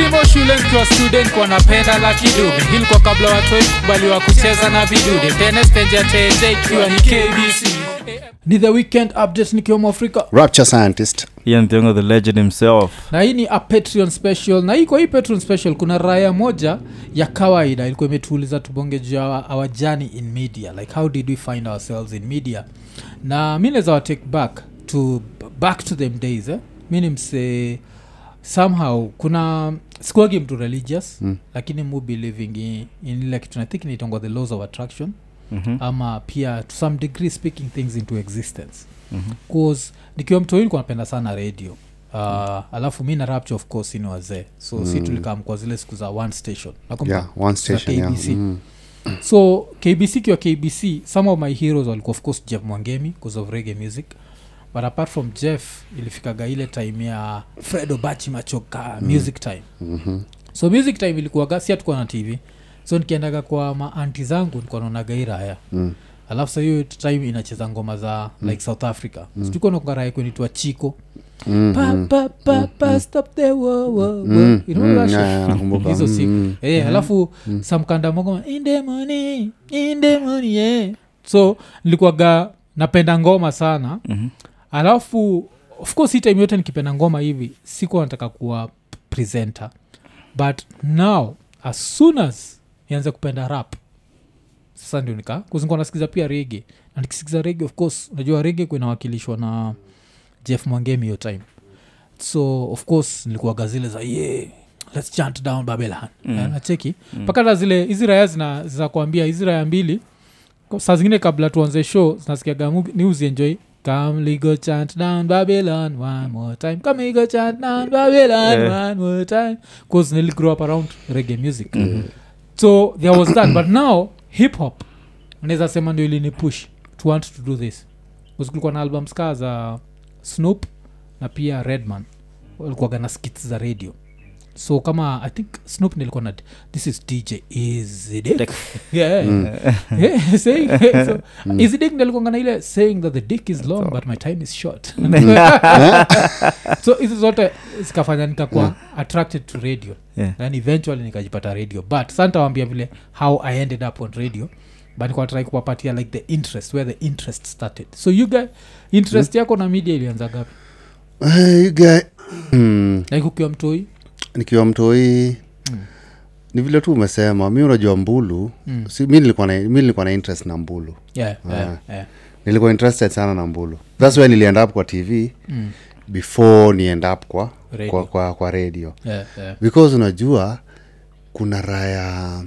primo shule mkiwa student kwa napenda la kidude ilikuwa kabla watu kubaliwa kucheza na vidude. Tenestenja tenje ikiwa ni kbc ni the weekend update nikiwa mwafrika rapture scientist. Ian thiongo the legend himself. Na hii ni a patreon special. Na hii kwa hii patreon special kuna raya moja ya kawaida ilikuwa imetuuliza tubonge juu ya our, our journey in media. Like how did we find ourselves in media? Na mi naweza wa take back to back to them days eh? mi ni msee somehow kuna sikuagi mtu religious mm. lakini mu believing in, in ile kitu nathink naitongwa the laws of attraction Mhm. ama pia to some degree speaking things into existence Mhm. cause nikiwa mtu nilikuwa napenda sana radio uh, alafu mi na rapture of course ni wazee so mm. si tulikam kwa zile siku za one station Nakumbuka? yeah one station yeah. KBC. mm. so kbc kiwa kbc some of my heroes walikuwa of course jeff mwangemi because of reggae music but apart from jeff ilifikaga ile time ya fredo bachi machoka mm. music time mm-hmm. so music time ilikuwaga si hatukuwa na tv so nikiendaga kwa maanti zangu nikuwa naonaga hii raya mm. alafu sa hiyo time inacheza ngoma za mm. like south africa mm. situkuwa nakaraya kwenitwa chiko Mm. Mm. Mm. hizo Mm, siku mm. Eh, alafu samkanda mogoma in the money in the money yeah. so nilikuwaga napenda ngoma sana Mhm. Alafu of course hii time yote nikipenda ngoma hivi sikuwa nataka kuwa presenter. But now as soon as nianze kupenda rap sasa ndio nika kuzingua nasikiza pia rege na nikisikiza rege of course unajua rege kuinawakilishwa na jeff mwangemi hiyo time. So of course nilikuwaga zile za yeah let's chant down babylon. Mm. nacheki mpaka hata zile hizi raya zina hizi raya mbili saa zingine kabla tuanze show zinasikiaga niuzienjoi Come legal chant down Babylon one more time. Come legal go chant down Babylon yeah. one more time. Cause Nelly grew up around reggae music. So there was that. But now hip hop naweza sema ndio ilini push to want to do this. Because kulikuwa na albums kaa za Snoop na pia Redman walikuwaga na skits za radio so kama i think snoop nilikuwa na this is dj Eazy-Dick. Dick. yeah, yeah saying, so, Eazy-Dick ndio ile saying that the dick is long but my time is short. So hizi zote zikafanya nikakuwa attracted to radio. Yeah. and eventually nikajipata radio. But santawambia vile how i ended up on radio. But nikuwa kuwapatia like the interest where the interest started. So you guy interest yako na media ilianza gapi uh, you guy. Mm. like ukiwa mtoi nikiwa mtoi ni vile tu umesema mi unajua mbulu Mm. si, mi nilikuwa na, mi nilikuwa na interest na mbulu yeah, yeah, yeah. nilikuwa interested sana na mbulu thats why niliend up kwa tv Mm. before ni end up kwa, Radio. kwa, kwa, kwa radio Yeah, yeah. because unajua kuna raya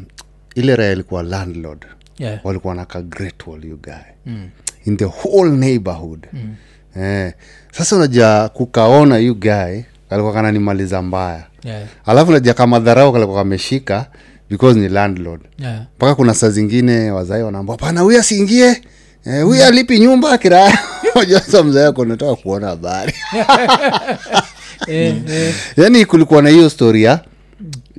ile raya ilikuwa landlord Yeah. walikuwa naka great wall you guy Mm. in the whole neighborhood Mm. eh. sasa unajua kukaona you guy kalikuwa kananimaliza mbaya. Yeah. alafu najua kama dharau kalikuwa kameshika because ni landlord. Yeah. mpaka kuna saa zingine wazai wanaambua pana huyu asiingie. Eh, huyu alipi nyumba kiraya jasa mzee ako nataka kuona habari. Eh, eh, yaani kulikuwa na hiyo storia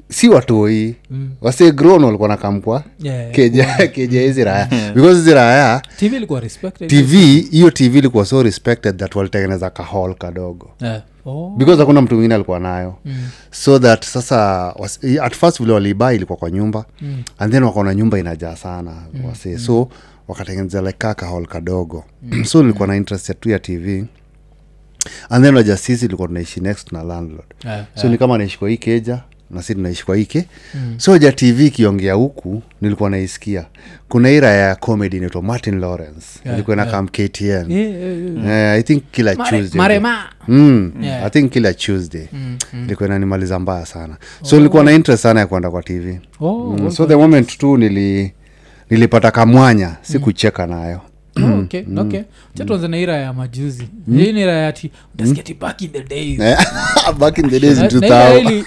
si watoi Mm. wase grown walikuwa nakamkwa yeah. keja keja hizi raya because hizi raya tv ilikuwa respected. Tv hiyo tv ilikuwa so respected that walitengeneza kahol kadogo. Yeah. Oh. because hakuna mtu mwingine alikuwa nayo Mm. so that sasa was, at first vile waliiba ilikuwa kwa nyumba Mm. and then wakaona nyumba inajaa sana mm. wase so wakatengeneza like kaa kahol kadogo mm. so nilikuwa na interested tu ya tv and then waja sisi ilikuwa tunaishi next na landlord Yeah, so ni kama naishi kwa hii keja na si tunaishi kwa hike Mm. soja tv ikiongea huku nilikuwa naisikia. Kuna ira ya comedy inaitwa martin lawrence. Yeah, ilikuwa na yeah. ktn Yeah, yeah, yeah. Yeah, i think kila Mare- tuesday. Marema. Mm, Yeah. i think kila tuesday. Mm, mm. ilikuwa inanimaliza mbaya sana. So nilikuwa na interest sana ya kuenda kwa tv Oh, mm, so the moment tu nili nilipata kamwanya si kucheka nayo oh, okay, okay. Acha tuanze na ira ya majuzi. Hii ni ira ya ti utasikia ti back in the days. Back in the days Na- na ira 2000 ili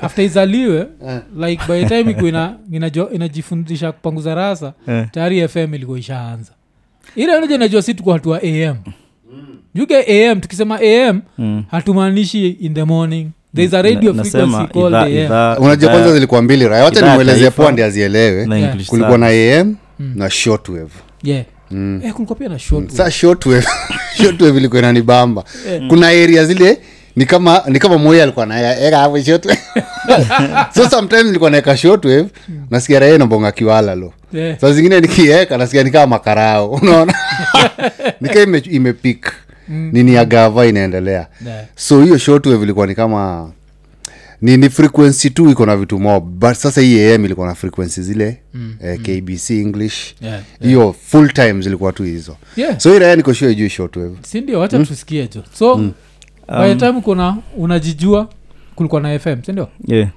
after izaliwe like by the time ina, inajo- inajifundisha kupanguza rasa Eh. tayari fm ilikuwa ishaanza. Ila naja najua si tuko hatua am juke am tukisema am Mm. hatumaanishi in the morning. Thereis a radio Na- frequency called idhaa- am idhaa- unajua idhaa- kwanza zilikuwa mbili raya wacha idhaa ya nimwelezee taifa poa ndi azielewe na English kulikuwa na am na shortwave. Yeah eh, kulikuwa pia na short sa shortwave shortwave ilikuwa inanibamba. Eh. kuna area zile ni kama ni kama moya alikuwa naeka hapo shotwave so sometimes nilikuwa naeka shotwave nasikia raia nambonga kiwala lo. Yeah. saa zingine nikieka nasikia nikaa makarao. Unaona? Nikaa ime, imepik nini ya gava inaendelea. Yeah. so hiyo shortwave ilikuwa ni kama ni, ni frequency tu iko na vitu mob but sasa hii am ilikuwa na frequency zile mm, eh, kbc english. Yeah, hiyo full time zilikuwa tu hizo. Yeah. so iraya nikoshua juu shortwave sindio wacha tusikie jo so by the time kuna unajijua kulikuwa na fm sindio yeah.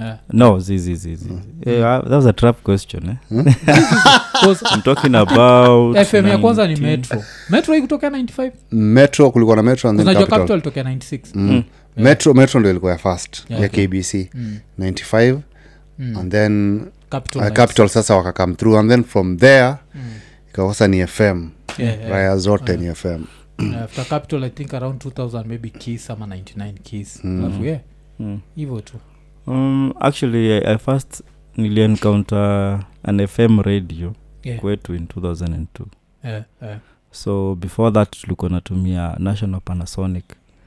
Yeah. no zi zi zi zi yeah, that was a trap question eh? 'Cause i'm talking about fm ya kwanza ni metro. Metro ikutokea 95 metro kulikuwa na metro and then capital, capital ilitokea 96 Mm. Metro metro ndo ilikuwa ya first Yeah, ya okay. kbc Mm. 95 and then capital, uh, capital sasa wakakam through. And then from there ikakosa ni fm Yeah, yeah. raya zote ni fm Uh, after capital i think around 2000 maybe keys ama 99 keys alafu yeah. Mm. hivyo tu. Um, actually I, i first niliencounter an fm radio yeah. kwetu in 2002 Yeah, yeah, so before that tulikuwa natumia national panasonic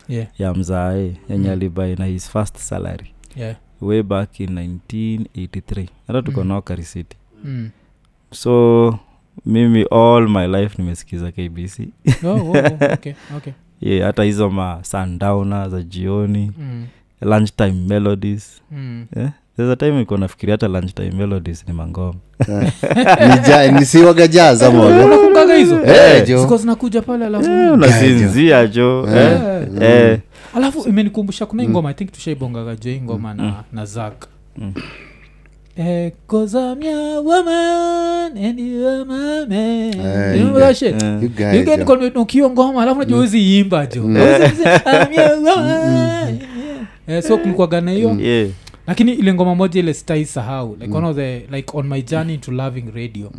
yeah, ya mzae yenye Mm. alibai na his first salary yeah. way back in 1983 hata tuko Mm. nao karisiti Mm. so mimi all my life nimesikiza kbc Oh, oh, oh, okay, okay. yeah, hata hizo ma sundowner za jioni Mm, lunchtime melodies mm. yeah? There's a time iko nafikiria hata lunchtime melodies ni mangoma nisiwaga jazz ama hizo Eh, zinakuja pale Eh, unasinzia jo eh, Eh. eh, alafu imenikumbusha kuna hii ngoma i think tushaibongaga jo hii ngoma na, na zak Mm. Eh, 'cause I'm your woman and you are my man. Eh, You you know that shit? eh. You guys, You get jo. me- ukio ngoma alafu najua wezi imba jo I'm your woman. Eh, so kulikuwaga na hiyo yeah. Lakini ile ngoma moja ile stai sahau like one of the like on my journey into loving radio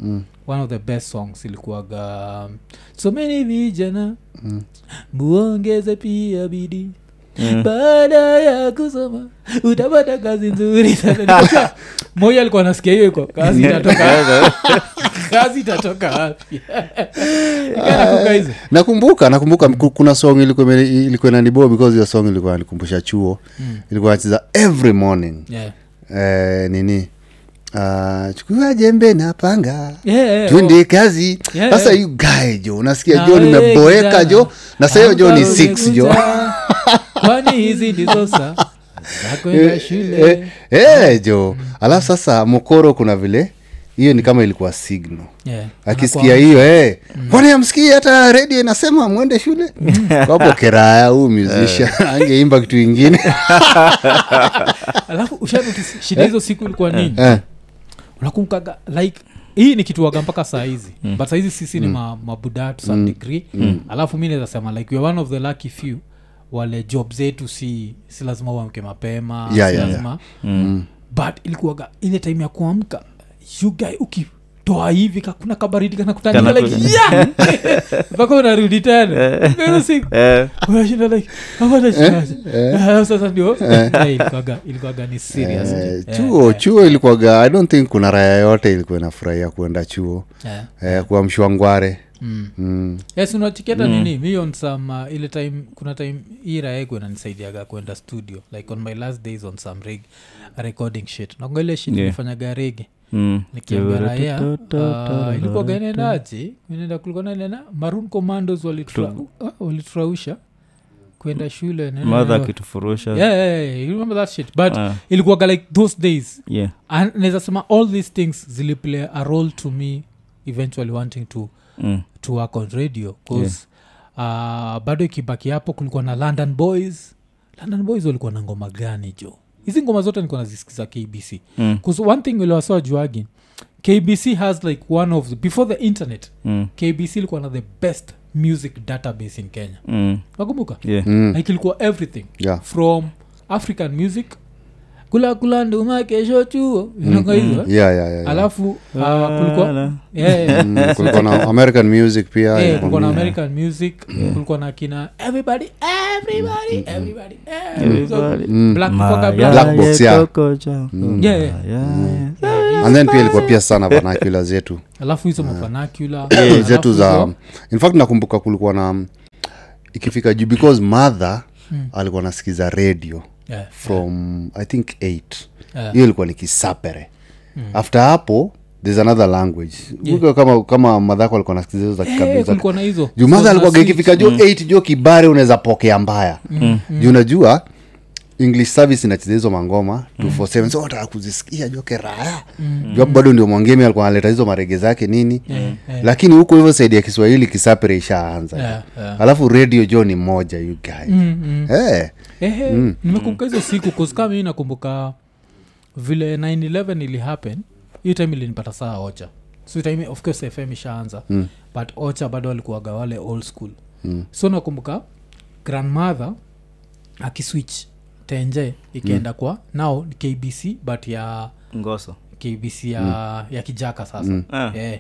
one of the best songs ilikuwaga um, so many vijana muongeze pia bidii Mm. baada ya kusoma utapata kazi nzuri sana. Alikuwa nasikia hiyo iko kazi itatoka kazi itatoka wapi? Hizo. Nakumbuka nakumbuka kuna song ilikuwa ilikuwa inaniboa because hiyo song ilikuwa nikumbusha chuo. Mm. ilikuwa nacheza every morning. Yeah. eh, nini? Uh, chukua jembe na panga. Yeah, yeah, oh. kazi. Sasa yeah. yeah. guy jo unasikia jo nimeboeka jo na sahiyo jo ni 6 jo kwani hizi ndizo saa za kwenda shule? Eh, eh, jo. Alafu sasa mokoro kuna vile hiyo ni kama ilikuwa signal. Yeah. akisikia hiyo eh, kwani amsikii hata redio inasema mwende shule? Wapo keraya huu musician angeimba kitu ingine. Alafu ushanotice hizo siku ilikuwa nini? Eh, unakumkaga like hii ni kitu waga mpaka saa hizi. Mm. but sahizi sisi ni ma, mabuda to some degree. Mm. alafu mi naweza sema like weare one of the lucky few wale job zetu si si lazima uamke mapema Yeah, si yeah, lazima. Mm. but ilikuwaga ile time ya kuamka yugae ukitoa hivi kakuna kabaridi kanakutania Kana- like unarudi tena. Hiyo siku. Eh, ndio. Eh, ilikuwaga ilikuwaga ni serious. Eh, Eh, chuo chuo ilikuwaga i don't think kuna raya yote ilikuwa inafurahia kuenda chuo. Yeah. eh, kuamshwa ngware Mm. mm. yes unachiketa nini mi on some uh, ile time kuna time hii raegu inanisaidiaga kwenda studio like on my last days on some rig recording shit nakonga ile shit Yeah. nimefanyaga rege mm. nikiambia uh, ilikuwaga inaendaje inaenda kulikuwa na maroon commandos walitura- uh, kwenda shule madha yeah, yeah, yeah, you remember that shit but Ah, ilikuwaga like those days yeah. And naweza sema all these things ziliplay a role to me eventually wanting to Mm. To work on radio bcause uh, bado ikibaki hapo kulikuwa na london boys london boys walikuwa na ngoma gani jo hizi ngoma zote nilikuwa nazisikiza kbc Mm. bcause one thing iliwasoa juagi kbc has like one of the, before the internet Mm. kbc ilikuwa na the best music database in kenya Mm. nakumbuka Yeah. Mm. like ilikuwa everything yeah. from african music kula kula nduma kesho chuo inanga hizo eh? yeah, yeah, yeah, yeah. alafu uh, kulikuwa yeah, yeah. Mm, kulikuwa na american music pia Eh, ilikuwa kulikuwa na american music kulikuwa na kina everybody everybody everybody eh, Everybody. so, black kulikuwaga black. Black box, yeah. Yeah, yeah. Yeah, and then pia ilikuwa pia sana vanacula zetu. Alafu hizo mafanacula zetu za in fact nakumbuka kulikuwa na ikifika juu because mother Mm. alikuwa nasikiza radio Yeah, from i think 8 yeah. hiyo ilikuwa ni kisapere. After hapo there's another language. Yeah. kama kama madhako alikuwa nasikiza hizo za Eh, kikabila juu madha alikuwa ikifika jo 8 jo kibare unaweza pokea mbaya. Juu unajua english service inacheza hizo mangoma 247 so wataka kuzisikia jo mm. juu bado ndio mwangemi alikuwa analeta hizo marege zake nini. Yeah, yeah. lakini huko hivyo saidi ya kiswahili kisapere ishaanza. Yeah, yeah. alafu radio jo ni moja you guys. Mm, mm. Eh, Ehe, nimekumbuka hizo siku kuska mii nakumbuka vile 911 ilihappen hiyo time ilinipata saa ocha so time of course fm ishaanza mm. but ocha bado alikuwaga wale old school mm. so nakumbuka grandmother akiswitch tenje ikienda mm. kwa nao kbc but ya ngoso kbc ya, mm. ya kijaka sasa mm. yeah. yeah.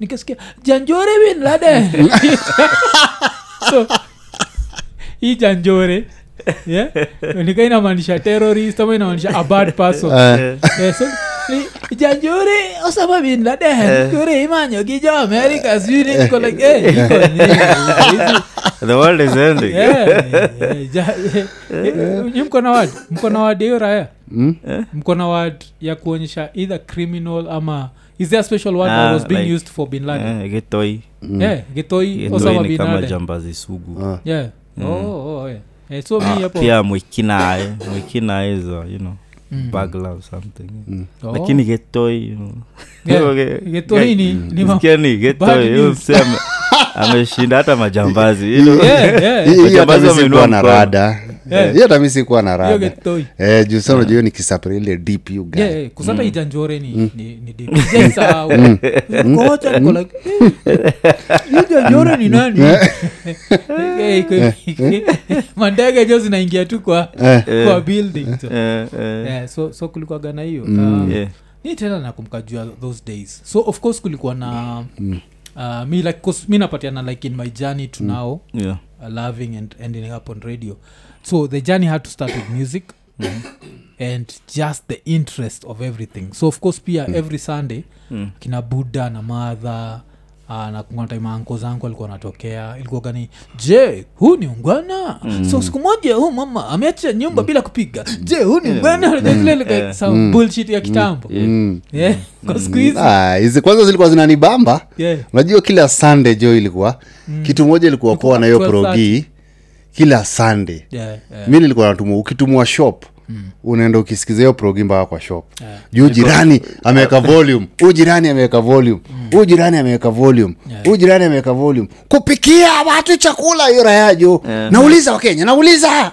nikasikia janjore bin lade so hii janjore yeah? nika inamaanisha terrorist ama inamaanisha a bad person? Eh, yeah, so, ni osama bin laden. Kuri imanyo gijo america sijui niko like hey, iko the world is ending. Yeah, yeah, ja- eh, nyi mko na wad mko na wad hiyo raya mm? mko na wad ya kuonyesha either criminal ama is there a special word Ah, that was being like- used for bin laden? Eh, getoi. Yeah, getoi Getoi osama bin kama jambazi sugu Ah. yeah. Oh, oh, yeah. Eh, so mi hapo pia mwikinae mwikinae is you know Mm. bagla or something Oh. lakini getoi you know. Yeah, Okay. getoi ni- ni ma- Sikia ni bad getoi huyo news. msee ame- ameshinda hata majambazi you know. Yeah, yeah. Hii- hii hata Majambazi mi na rada. Hiyo hata mi sikuwa na rada eh, juu unajua hiyo ni kisapere ile deep you guys. Yeah, yeah, kusata ijanjore ni, ni, eh, janjore ni nani? Eh, mandege jo zinaingia tu kwa, Eh. kwa building so. Eh, eh, Yeah, so, so kulikuwaga na hiyo. Um, yeah. ni tena nakumbuka juu ya those days. So of course kulikuwa na uh, mi like mi napatiana like in my journey to now Yeah. uh, loving and ending up on radio so the journey had to start with music and just the interest of everything. So of course pia every sunday Mm. kina buddha na madha Uh, na kuna time anko zangu alikuwa anatokea. Ilikuwa gani? Je huu ni ungwana? Mm. so siku moja huu mama ameacha nyumba bila kupiga. Je huu ni ungwana? Some bullshit ya kitambo. Mm. yeah. Kwa siku hizi. Ah, hizi kwanza zilikuwa zinanibamba. Yeah. Unajua kila sunday jo ilikuwa kitu moja ilikuwa poa na hiyo 12:30. Kila sunday. Yeah yeah. Mi nilikuwa natumwa ukitumwa shop unaenda ukisikiza hiyo progi mpaka kwa shop. Yeah. juu jirani ameweka volume. Huu jirani ameweka volume. Huu jirani ameweka volume. Yeah. huu jirani ameweka volume. Kupikia watu chakula hiyo raya juu. Yeah. nauliza wakenya nauliza.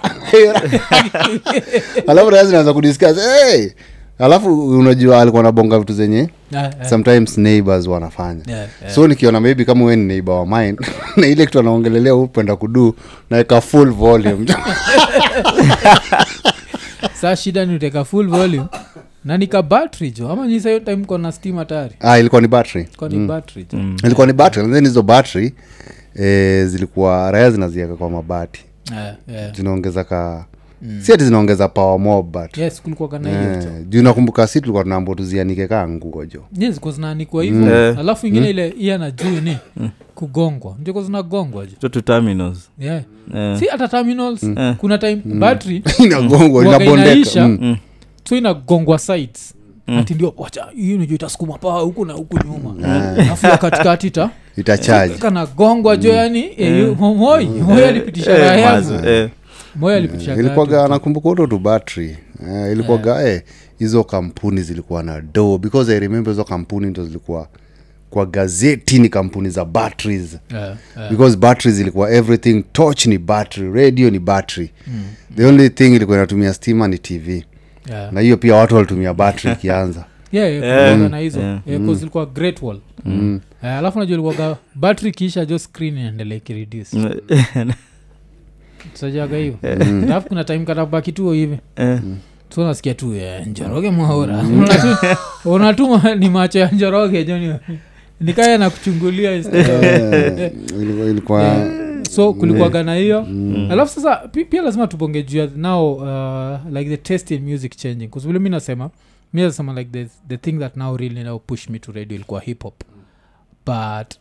Alafu raya zinaweza kudiscuss. Hey! Alafu unajua alikuwa nabonga vitu zenye yeah yeah. sometimes neighbors wanafanya. Yeah yeah. So nikiona maybe kama we ni neighbor wa mine na ile kitu anaongelelea upenda kudu naeka full volume. Saa shida ni uteka full volume na nika battery jo. Ama nyisa hiyo time kona steam hatari ah, ilikuwa ni battery. Koni battery jo. Ilikuwa ni battery. And then hizo battery eh, zilikuwa raya zinazieka kwa mabati. Yeah, yeah. zinaongeza ka si ati zinaongeza power mob but yes kulikuwa kana hiyo jo eh, juu nakumbuka si tulikuwa tunaambo tuzianike kaa nguo jo. Yes kuzinaanikwa hivyo Eh. alafu ingine ile iya na juu ni kugongwa. Ndiko zinagongwa yeah. Eh. si hata terminals kuna time battery inagongwa Waga inabondeka. mm. Mm. so inagongwa sides ati ndio wacha hii nijua itasukuma paa huku na huku nyuma. Alafu ya katikati ta itachaji kanagongwa jo yani eh, moi moi alipitisha Eh, raha yangu eh. alipitisha ilikuwaga nakumbuka uto tu battery eh, ilikuwaga eh, hizo kampuni zilikuwa na do because i remember hizo kampuni ndo zilikuwa kwa gazeti ni kampuni za batteries Yeah, yeah. because batteries ilikuwa everything torch ni battery radio ni battery the only thing ilikuwa inatumia stima ni tv Yeah. na hiyo pia watu walitumia battery ikianza Yeah, yeah, Yeah. kulikuwaga na hizo Yeah. Yeah, mm. ilikuwa great wall Eh, alafu najua ilikuwaga battery kiisha jo screen inaendelea ikireduce sajaga hiyo. Alafu kuna time katabaki kituo hivi. Eh. so nasikia tu eh, njoroge mwaura. Unatuma ni macho ya njoroge joni nikaya na kuchungulia instead. Of- Eh, ilikuwa, ilikuwa so kulikuwaga na hiyo. Alafu sasa pia lazima tuponge juu ya now uh, like the test in music changing. Bcause mi nasema mi nasema like the, the thing that now really now push me to radio ilikuwa hip hop. But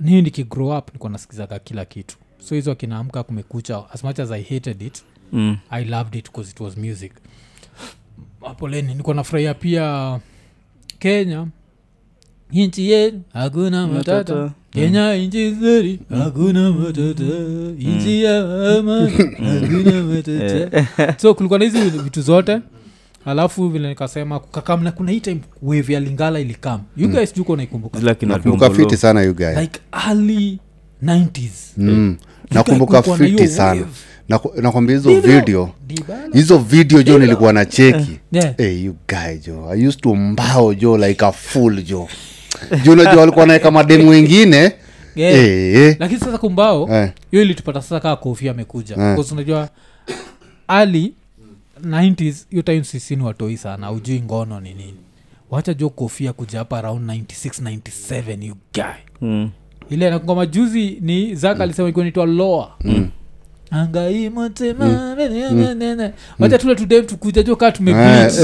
nii nikigrow up nikuwa nasikizaga kila kitu so hizo akinaamka kumekucha as much as i hated it Mm. i loved it because it was music. Apoleni niko nafurahia pia kenya. Nchi yenu hakuna matata. Matata. kenya nchi nzuri hakuna matata. Nchi ya amani hakuna matata. So kulikuwa na hizi vitu zote. Alafu vile nikasema kukakamna kuna hii time wave ya lingala ilikam. You guys juko naikumbuka fiti sana you guys. Like early 90s mm. You nakumbuka guys kulikuwa na hiyo fiti sana nakwambia hizo video hizo video jo nilikuwa na cheki Yeah. hey, you guy jo i used to mbao jo like a full jo juu unajua walikuwa naeka mademu wengine Yeah. hey, hey. lakini sasa kumbao hiyo hey. ilitupata sasa kaa kofi amekuja hey. Unajua ali 90s hiyo time sisi ni watoi sana ujui ngono ni nini wacha jo kofia kuja hapa around 96 97 you guy Mm. Ile na juzi ni zaka alisema ilikuwa naitwa loa. Mm. Wacha tule tudem tukuja jo kaa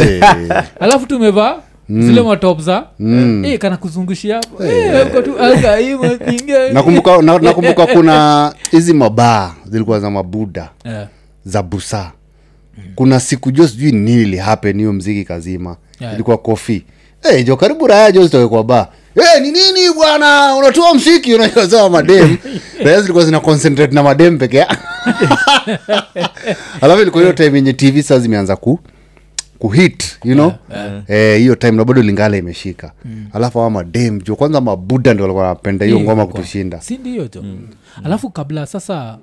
Eh, eh. alafu tumevaa zile matop za e, kana kuzungushia nakumbuka na- nakumbuka kuna hizi mabaa zilikuwa za mabuda yeah. za busa. Kuna siku jo sijui nini ilihapen hiyo mziki kazima. Yeah. ilikuwa kofi. Hey, jo karibu raya jo zitoke kwa ba hey, ni nini bwana? Unatoa msiki unachozoa madem raya zilikuwa zina concentrate na madem peke yake alafu ilikuwa hiyo time yenye tv saa zimeanza ku kuhit you know? Eh, hiyo time na bado lingala imeshika. Alafu awa madem jo kwanza mabuda ndio walikuwa wanapenda hiyo ngoma kutushinda. Si ndio jo alafu kabla sasa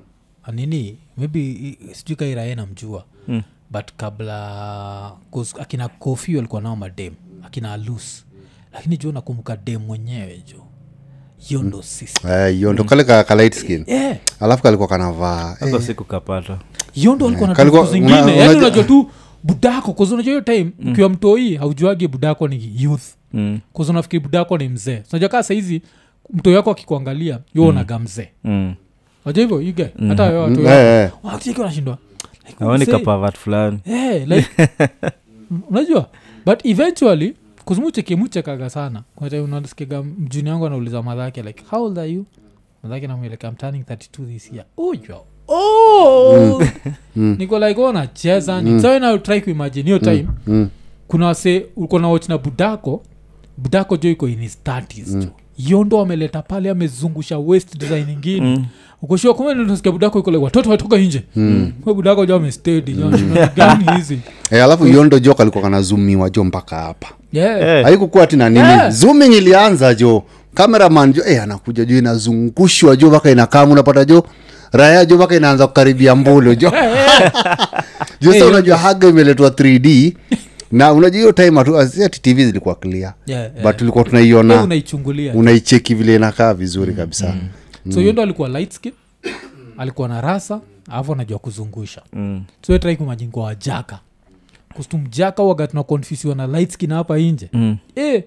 nini maybe i- sijui kairae namjua Mm. but kabla akina kofi walikuwa nao madem akina alus lakini juu nakumbuka dem mwenyewe juu. Hiyo ndo hiyo ndo kale ka, ka light skin. Eh, alafu kalikuwa kanavaa. Hata sikukapata hiyo ndo alikuwa na zingine. Una- unajua- unajua tu budako unajua hiyo time ukiwa mtoi haujuagi budako ni youth. Mm. unafikiri budako ni mzee. Unajua kaa sahizi mtoi wako akikuangalia yuonaga mzee. Mm. najua hivyo ige hata wewe watu Mm, eh, eh. wanashindwa. Like, aoni kapavat fulani. Like, unajua? But eventually kuzmucheke muchekaga sana. Kwa unasikiga mjuni wangu anauliza madhake like how old are you? Madhake namweleka I'm turning 32 this year. Oh, you are old niko like oh, mm. ni so try kuimagine hiyo time. Mm. kuna wase uko na watch na budako. Budako jo iko in his 30s jo hiyo ndo ameleta pale amezungusha west design ingine mm. ukoshua kumenasikia budako ikole watoto watoka inje mm. budako jo amestedi gani hizi? Eh, alafu yondo jo kalikuwa kanazumiwa jo mpaka hapa. Yeah. Eh. haikukuwa tina nini? Yeah. zooming ilianza jo. Cameraman jo hey, anakuja jo inazungushwa jo mpaka inakamu unapata jo raya jo mpaka inaanza kukaribia mbulu jo. Jo sa Eh, unajua haga imeletwa 3d na unajua hiyo time atu ati tv zilikuwa clear. Yeah, yeah. but tulikuwa tunaiona unaichungulia. unaicheki vile inakaa vizuri kabisa. So hiyo ndo alikuwa light skin. Alikuwa na rasa alafu anajua kuzungusha. Mm. so trai kumajingwa wajaka kustumjaka waga tunakonfusiwa na light skin hapa inje Mm. e,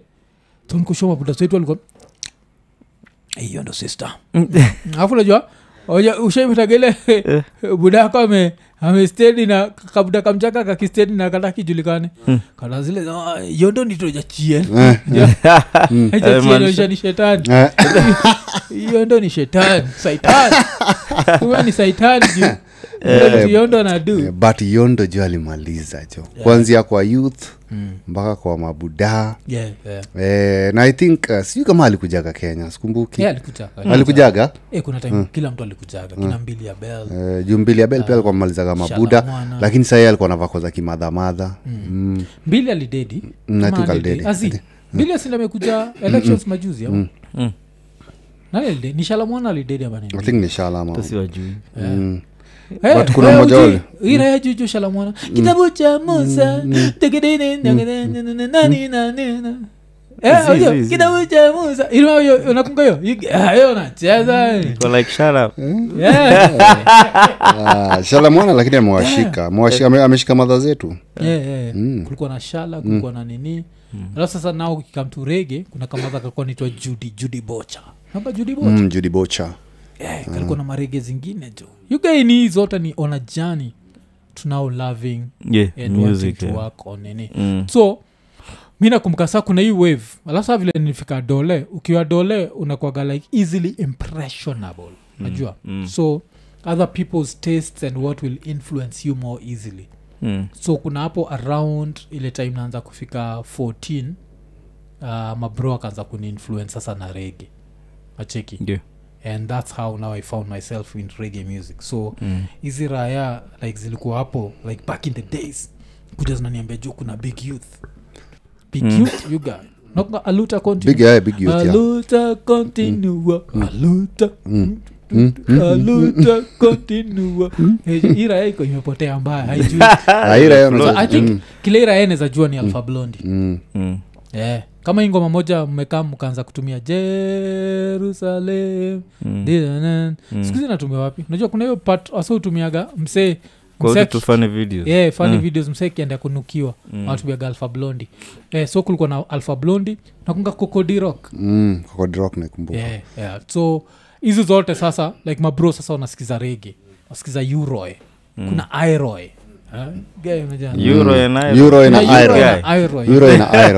tonkushomabuda wetu alikuwa hiyo ndo sister. Alafu najua ushaipatagele budako ame amestedi na kabuda kamchaka kakistedi na kata kijulikane kana zile za, "Ah, hiyo ndo nitojachien maanisha- ni shetani. Yondo hiyo ndo ni shetani. Saitani. Huyo ni saitani juu yondo ndo nadu eh, but yondo jo alimaliza jo. Kuanzia kwa youth mpaka kwa mabudaa yeah, yeah. E, na i think uh, sijui kama alikujaga kenya sikumbuki. Yeah, alikuja alikujaga? Eh, kuna time kila mtu alikujaga kina mbili ya bel Eh, juu mbili ya bel pia alikuwa malizaga mabuda Shalamwana. lakini sahii alikuwa navako za kimadhamadha mm. mbili alidedi. Mm, alidedi? Mbili asindi amekuja elections majuzi ama Mm. nani alidedi? Alidedi si wajui mm. Eh, kuna eh, mmoja ila ya juju kitabu cha musa. Eh, kitabu cha musa. Hiyo, Yeah. ah, shalamwana lakini amewashika. Ameshika madha zetu. Yeah. kulikuwa na shala kulikuwa na nini. Alafu sasa nao kikamturege kuna kamadha kalikuwa naitwa judi judi bocha. Namba judi bocha. Mm, judi bocha Eh, kalikuwa na marege zingine jo yugaini zote ni on a journey to now loving yeah and music, yeah. to work on nini. Mm. so mi nakumbuka saa kuna hii wave alafu saa vile nilifika dole ukiwa dole unakwaga like easily impressionable najua mm. so other people's tastes and what will influence you more easily. Mm. so kuna hapo around ile time naanza kufika 14 uh, mabro akaanza kuniinfluence sasa na rege. Acheki? Ndio and that's how now i found myself in reggae music so mm. hizi raya like zilikuwa hapo like back in the days kuja zinaniambia juu kuna big youth big Mm. youth you guy aluta continue big yeah, big youth yeah. aluta continua aluta Mm. Mm. aluta continua Eh, iko imepotea mbaya haijui Ah, so i think Mm. kile ira eneza jua ni alfa blondi Mm. Mm. yeah. Kama hii ngoma moja mmekaa mkaanza kutumia jerusalem Mm. mm. Mm. sikuzi natumia wapi unajua kuna hiyo part wasa utumiaga msee yeah, funny Mm. videos msee kienda kunukiwa Mm. alfa blondi eh, so kulikuwa na alfa blondi nakunga cocody Mm. Cocody Rock yeah, yeah. so hizi zote sasa like mabro sasa wanasikiza rege wanasikiza uroy Mm. kuna iroy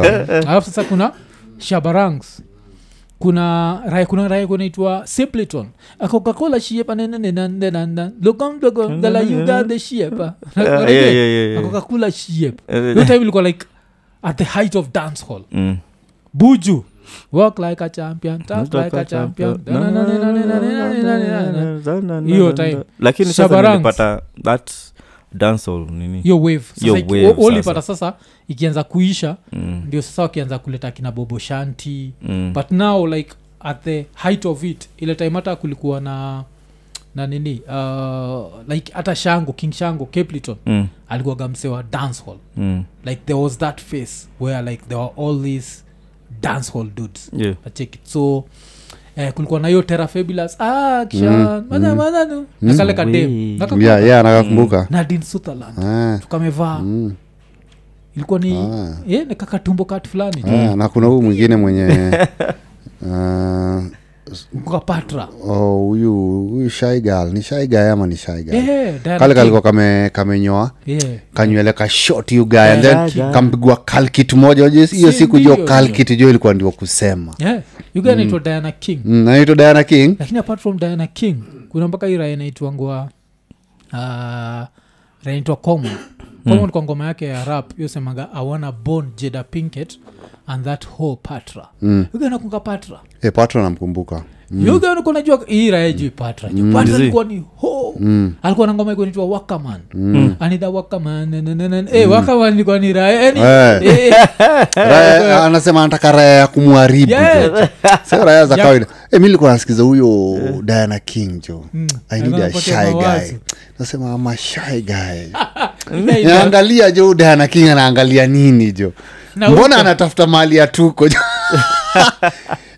Eh, alafu sasa kuna shabarangs kuna kunaitwa simpleton coca-cola shiepa nenenenandenanda lokomdogo dala the shiepa Yeah, yeah, yeah, yeah. coca-cola shiep Eh, hiyo time ilikuwa like at the height of dance hall Mm. buju walk like a champion talk like a champion Hiyo time. lakini sasa nilipata that dancehall nini hiyo wave Sasa Hiyo iki- wave o- sasa. sasa ikianza kuisha Mm. ndio sasa wakianza kuleta kina bobo shanti Mm. but now like at the height of it ile time hata kulikuwa na na nini uh, like hata shango king shango capleton Mm. alikuwaga msewa dance hall Mm. like there was that face where like there were all these dance hall dudes Yeah. so eh, kulikuwa na hiyo terafabulous action Mm, mm. mananu kadem yeah, yeah, nakakumbuka. Nadin sutherland. Ah, tukamevaa. Mm, ilikuwa ni ah, ye, ni kakatumbo kat fulani. Ah, na kuna huyu mwingine mwenye kapatra kukapatra oh, huyu huyu shy ni shy ama ni shaigal guy? Eh, kale kaliko kame kamenyoa. Yeah. kanywele ka short you guy. And Yeah, then yeah. kampigwa kalkit moja. Hiyo Si siku jo kalkit jo ilikuwa ndio kusema. Yeah. You guy anaitwa diana king. Mm, anaitwa diana king. Lakini apart from diana king kuna mpaka hii raya inaitwangwa uh, raya inaitwa common common kwa ngoma yake ya rap yosemaga awana bon jeda pinket and that whole patra. Mm. uganakunga patra? E, patra namkumbuka mm. patra. Patra alikuwa ni ho. Mm. alikuwa na ngoma ikunaitwa wakaman. Mm. anidha wakaman. Eh, wakaman ilikuwa ni Eh. eh, anasema anataka raya ya kumwharibu Yeah. sio raya za kawaida. E, mi likuwa nasikiza huyo diana king jo. Mm. i need a Anapatia shy guy. mawazo. nasema ama shy guy. Yeah, ina- naangalia jo diana king anaangalia nini jo. Mbona anatafuta mali ya tuko jo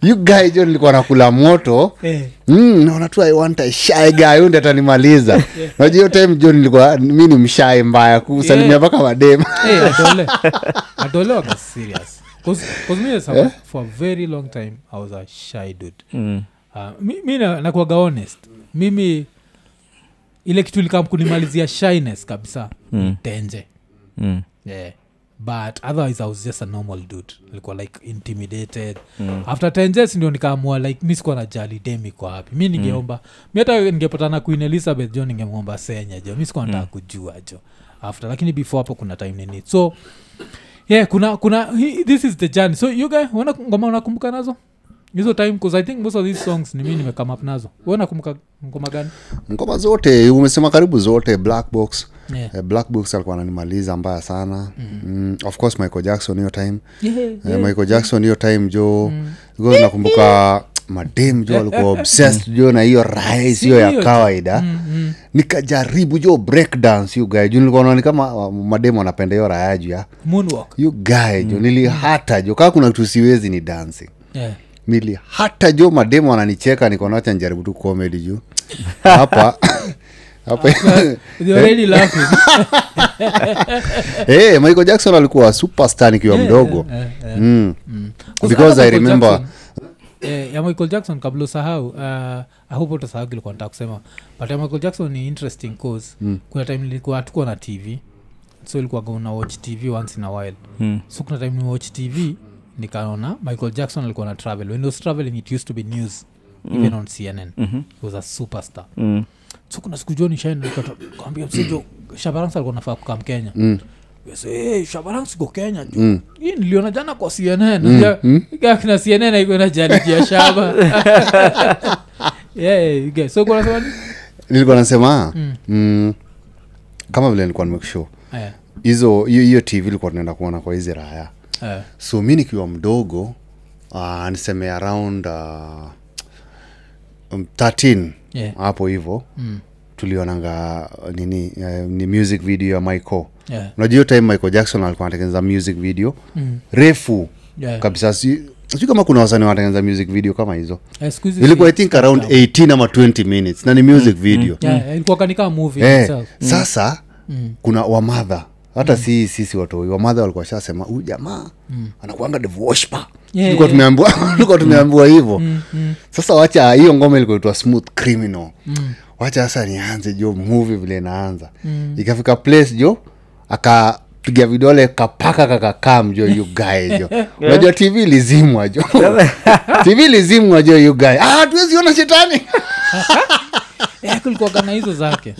you guy jo nilikuwa nakula moto. Eh, Mm, naona tu i want a shy guy huyu ndiye atanimaliza. Najua hiyo time jo nilikuwa mi ni mshae mbaya kusalimia Yeah. mpaka madema eh, adole. Adole waka serious. Cause- cause me as a- for a very long time i was a shy dude. Mm. uh, mi, mi na- honest. Mimi ile kitu kunimalizia shyness kabisa Mm. tenje Mm. yeah. But otherwise i was just a normal dude. Nilikuwa like intimidated. Mm. after tenjes ndio nikaamua like mi sikuwa na jali demi kwa wapi? Mi ningeomba. Mi hata ningepatana queen elizabeth jo ningemwomba senya jo. Mi sikuwa nataka kujua jo. After lakini before hapo kuna time nini. So yeah kuna kuna hi- this is the journey. So you guy wana ngoma unakumbuka nazo hizo time bcause i think most of these songs ni mi nimekame up nazo. We nakumbuka ngoma gani? Ngoma zote umesema karibu zote black box. Yeah. uh, black box alikuwa ananimaliza mbaya sana. Mm. of course michael jackson hiyo time. Yeah, yeah. Uh, michael jackson hiyo time jo mm. nakumbuka madem jo alikuwa obsessed jo na hiyo rais hiyo ya kawaida. Mm, mm. nikajaribu jo breakdance you guy. Juu nilikuwa naona kama uh, mademu wanapenda hiyo raya juu ya moonwalk. you guy jo nilihata jo kaa kuna kitu siwezi ni dancing. Yeah. Nili hata jo mademu wananicheka nikonacha njaribu tu comedy juu hapa hey, michael jackson alikuwa superstar nikiwa mdogo Yeah, yeah, yeah. mm. Mm. Because I remember- Jackson, eh, ya michael jackson kabla usahau uh, ahupo utasahau kilikuwa nataka kusema but ya michael jackson ni interesting cause Mm. kuna time nilikuwa hatukuwa na tv so ilikuwa una watch tv once in a while Mm. so kuna time ni watch tv nikaona michael jackson alikuwa na travel. When he was traveling it used to be news even on cnn Mhm. he was a superstar. Mm. so kuna siku jo nishanikawambia msejo shabarans alikuwa nafaa kukam kenya Mm. Yes, hey, iko kenya Mm. hii niliona jana kwa cnn Ya- kina cnn aiko jalijia shaba. Yeah, you so kunasema nilikuwa nasema Mm. mm, kama vile nilikuwa nimekishow Eh, hizo hiyo hiyo tv ilikuwa tunaenda kuona kwa hizi raya eh, so mi nikiwa mdogo uh, niseme around uh, um, 13 Yeah. hapo hivo mm, tulionanga uh, nini uh, ni music video ya michael. Yeah, unajua hiyo time michael jackson alikuwa anatengeneza music video. Mm, refu yeah. kabisa. Si sijui kama kuna wasanii wanatengeneza music video kama hizo. Ilikuwa i think around 18 ama 20 minutes. Na ni music video. Yeah, mm. movie eh, itself. sasa Mm. kuna wamadha hata si sisi watoi wamadha walikuwa shasema huyu jamaa anakuanga devoshpa Yeah, yeah. tumeambiwa tulikuwa tumeambiwa hivyo. Mm, mm, sasa wacha hiyo ngoma ilikuitwa smooth criminal. Mm, wacha sasa nianze jo movie vile inaanza. Mm. ikafika place jo akapiga vidole kapaka kakakam jo ugae guy jo. Unajua tv ilizimwa jo. Tv ilizimwa jo ugae guy ah shetani Eh, kulikuwaga na hizo zake.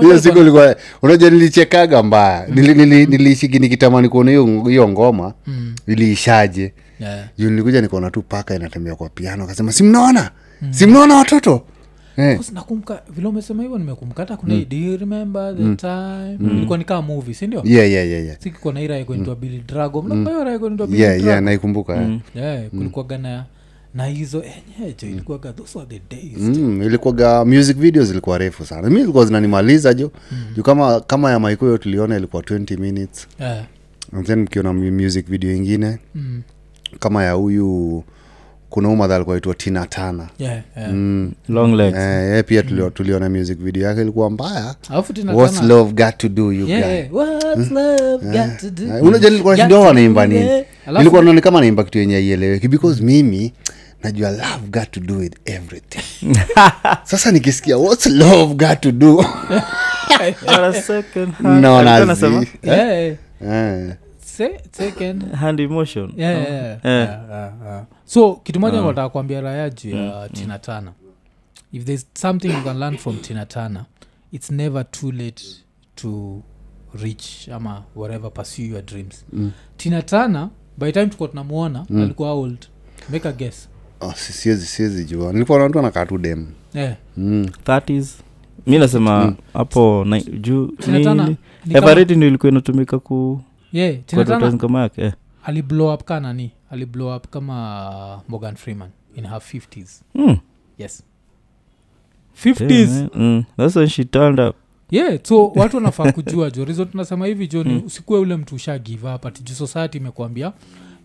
Hiyo siku ilikuwa unajua nilichekaga mbaya. Nili, nili, nikitamani kuona hiyo ngoma. Mm. iliishaje? Yeah. juu nilikuja nikaona tu paka inatembea kwa piano. Akasema simnaona mm. simnaona watoto? Eh. Because vile umesema hivyo nimekumbuka hata kuna do you remember the time? Ilikuwa nikaa movie sindio yeah, yeah, yeah, yeah. sikikuwa na mm. bili drago. Hiyo raegointwa yeah, yeah, naikumbuka mm. yeah, kulikuwaga na na hizo enyejo ilikuwaga those were the days mm, ilikuwaga music videos ilikuwa refu sana. Mi ilikuwa zinanimaliza jo. Juu kama kama ya maikoyo tuliona ilikuwa 20 minutes. Yeah. And then mkiona music video ingine. Mm. kama ya huyu kuna umadha alikuwa itwa tina tana yeah, yeah. mm. long legs. Eh, pia tulio, tuliona music video yake ilikuwa mbaya. What's love got to do you Yeah, guy? yeah. What's love got to do? Eh, unajua nilikuwa nashindwa wanaimba nini? nilikuwa naona kama naimba kitu yenye aieleweki because mimi najua love got to do with everything. Sasa nikisikia what's love got to do? For a second hand. naona Alikuwa anasema, zi- Yeah, yeah. Se- second hand emotion. Yeah, yeah, yeah. Yeah, yeah, yeah. so kitu moja nataka kuambia raya juu ya tinatana if there's something you can learn from tinatana it's never too late to reach ama whatever pursue your dreams. Mm. tinatana by the time tukuwa tunamwona alikuwa old. Make a guess Oh, siwezi siwezi jua. Nilikuwa na mtu anakaa tu dem. Yeah. mm. 30s mi nasema hapo juu ni kama- eveready ndio ilikuwa inatumika ku yeah, ngoma yake eh. aliblow up ka nani? Aliblow up kama morgan freeman in her 50s mm. yes. 50s Yeah, mm. That's when she turned up. Yeah so watu wanafaa kujua jo rizo tunasema hivi jo ni usikuwe ule mtu usha give up ati juu society imekuambia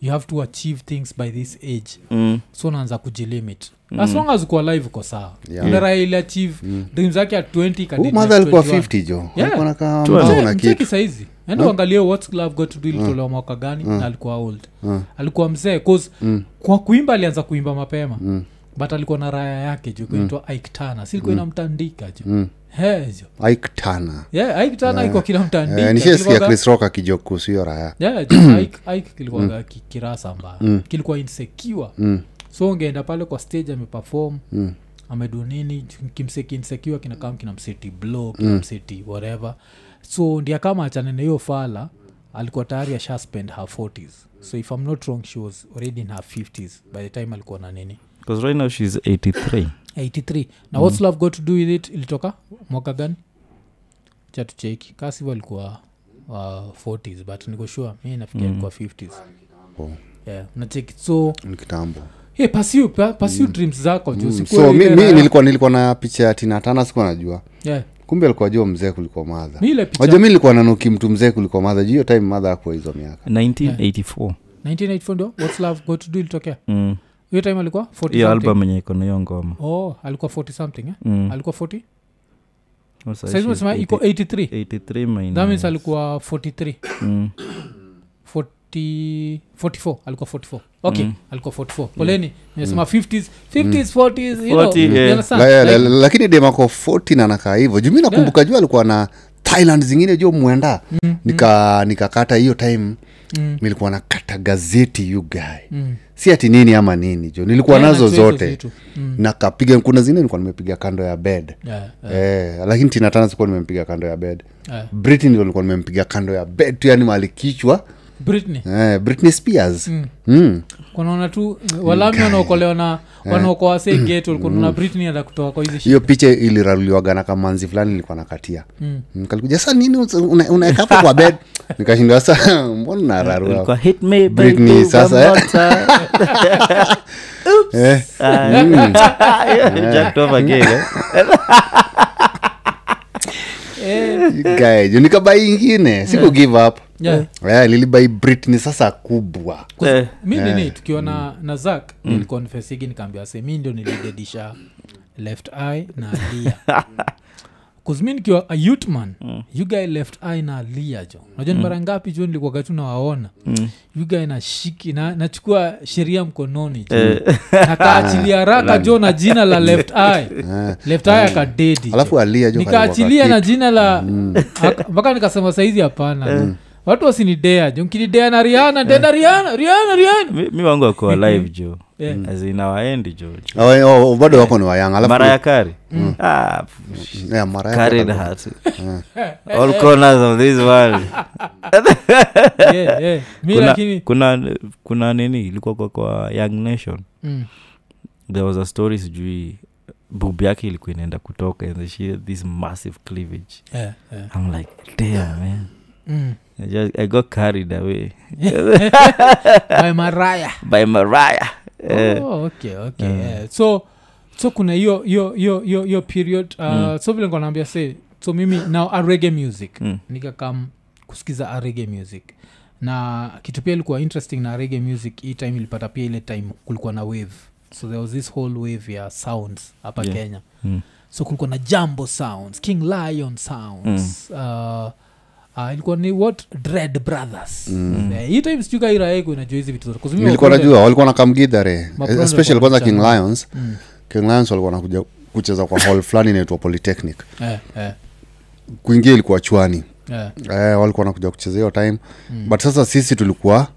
you have to achieve things by this age. Mm. so naanza kujilimit. As long as uko alive uko sawa. Yeah. yeah. ule ili achieve dreams zake at 20 madha alikuwa 50 jo? Kitu kisaizi. Enda uangalie whats love got to do ilitolewa mwaka gani na alikuwa old. Mm. alikuwa mzee cause Mm. kwa kuimba alianza kuimba mapema. Mm. but alikuwa na raya yake jo kunaitwa aiktana silikuwa inamtandika jo? Mm. Turner. yeah aiktana iko Eh, chris rock akijok kuhusu hiyo raya Yeah, ju- Ike- Ike kilikuwaga ki- kirasa mbaya. Kilikuwa insecure. Mm. so ungeenda pale kwa stage amepefom Mm. amedu nini ju- kinakam kinamseti blow kinamseti whatever. So ndia kama achanene hiyo fala alikuwa tayari asha spend her 40s so if i'm not wrong she was already in her 50s by the time alikuwa na nini. Because right now she's 83 83 na what's love got to do with it? Ilitoka? Mwaka gani? Chatucheki kasivo alikuwa uh, 40s but niko sure. Mi nafikia alikuwa 50s Oh, yeah, nacheki so kitambo. hey, pasiu, pa, pursue dreams zako. Mm. so mi, mi nilikuwa nilikuwa na picha ya tinatana sikuwa najua. Yeah. kumbe alikuwa jua mzee kuliko madha wajua mi nilikuwa nanuki mtu mzee kuliko madha juu hiyo time madha akuwa hizo miaka. 1984 1984 ndio? What's love go to do ilitokea? Mm. Hiyo time alikuwa hiyo album yenye iko na hiyo ngoma. Oh alikuwa 40 something eh? mm. alikuwa 40 saizi umesema iko 83 83 minus- that means alikuwa 43 mm. 40 44 alikuwa 44 okay alikuwa 44 poleni nimesema 50s 50s 40s you know, yeah. understand? La- la- Like, lakini demako 40 na nakaa hivyo. Juu mi nakumbuka juu alikuwa na thailand zingine jo mwenda. Nika nikakata hiyo time. Mm. nilikuwa nakata gazeti you guy. Mm. Si ati nini ama nini jo nilikuwa Yeah, nazo zote. Mm. nakapiga kuna zingine nilikuwa nimepiga kando ya bed Yeah, yeah, eh, lakini tinatana sikuwa nimempiga kando ya bed yeah. britain ndio nilikuwa nimempiga kando ya bed tu yani mali kichwa Britney eh, britney spears Mm. mm. kunaona tu walami wanaokolewa na wanaokoa se geto likunaona britney ada kutoka kwa hizi hiyo picha iliraruliwaga na kamanzi fulani nilikuwa nakatia Mm. mm. kalikuja sa nini una- unaeka hapo kwa bed nikashindwa sa mbona nararua Ilikuwa hit me Britney, sasa, eh. eh. Jacked off again, eh? Guy jo nikabai ingine. Siku give up. Yeah. yeah, nilibai britney sasa kubwa. Yeah. mi nini tukiwa na, na zak mm. nilikonfesigi nikaambia se mi ndio nilidedisha left eye na lia kuzmi nikiwa a youthman mm. you guy left eye na lia jo. Najua ni mara ngapi jo nilikuwaga tu nawaona. Mm. you guy nashiki na, nachukua sheria mkononi jo. Nakaachilia haraka jo na jina la left eye. Left eye akadedi alafu alia jo nikaachilia na jina la mpaka mpaka nikasema saizi hapana. Watu wasinidea jo. Nkinidea na riana ndenda riana riana riana mi mi wangu akuwa live jo Yeah. azinawaendi jo Oh, oh, bado wako ni wayanga alafu mara ya kari? Ah, yeah, mara ya carried kaka- heart all corners of this world. Yeah, yeah. mi kuna, lakini kuna kuna nini? Ilikuwa kwa, kwa young nation. Mm, there was a story sijui bub yake ilikuwa inaenda kutoka and she had this massive cleavage. Yeah, yeah. i'm like damn man. Mm. I, just, i got carried away. By maraya by mariah oh, okay, okay, yeah. so so kuna hiyo hiyo hiyo hiyo hiyo period uh, so vile naambia se so mimi now arege music. Mm. nikakam kusikiza arege music. Na kitu pia ilikuwa interesting na rege music hii time ilipata pia ile time kulikuwa na wave. So there was this whole wave ya sounds hapa Yeah. kenya. Mm, so kulikuwa na jambo sounds king lion sounds uh, uh, ilikuwa ni what? Dread brothers. Mm. Eh, hii time inajua hizi vitu najua walikuwa na kamgidhare Mabronze especially kwanza king lions. Mm. king lions walikuwa nakuja kucheza kwa hall fulani inaitwa polytechnic. Eh, eh, kuingia ilikuwa chwani eh, eh, walikuwa nakuja kucheza hiyo time. Mm. but sasa sisi tulikuwa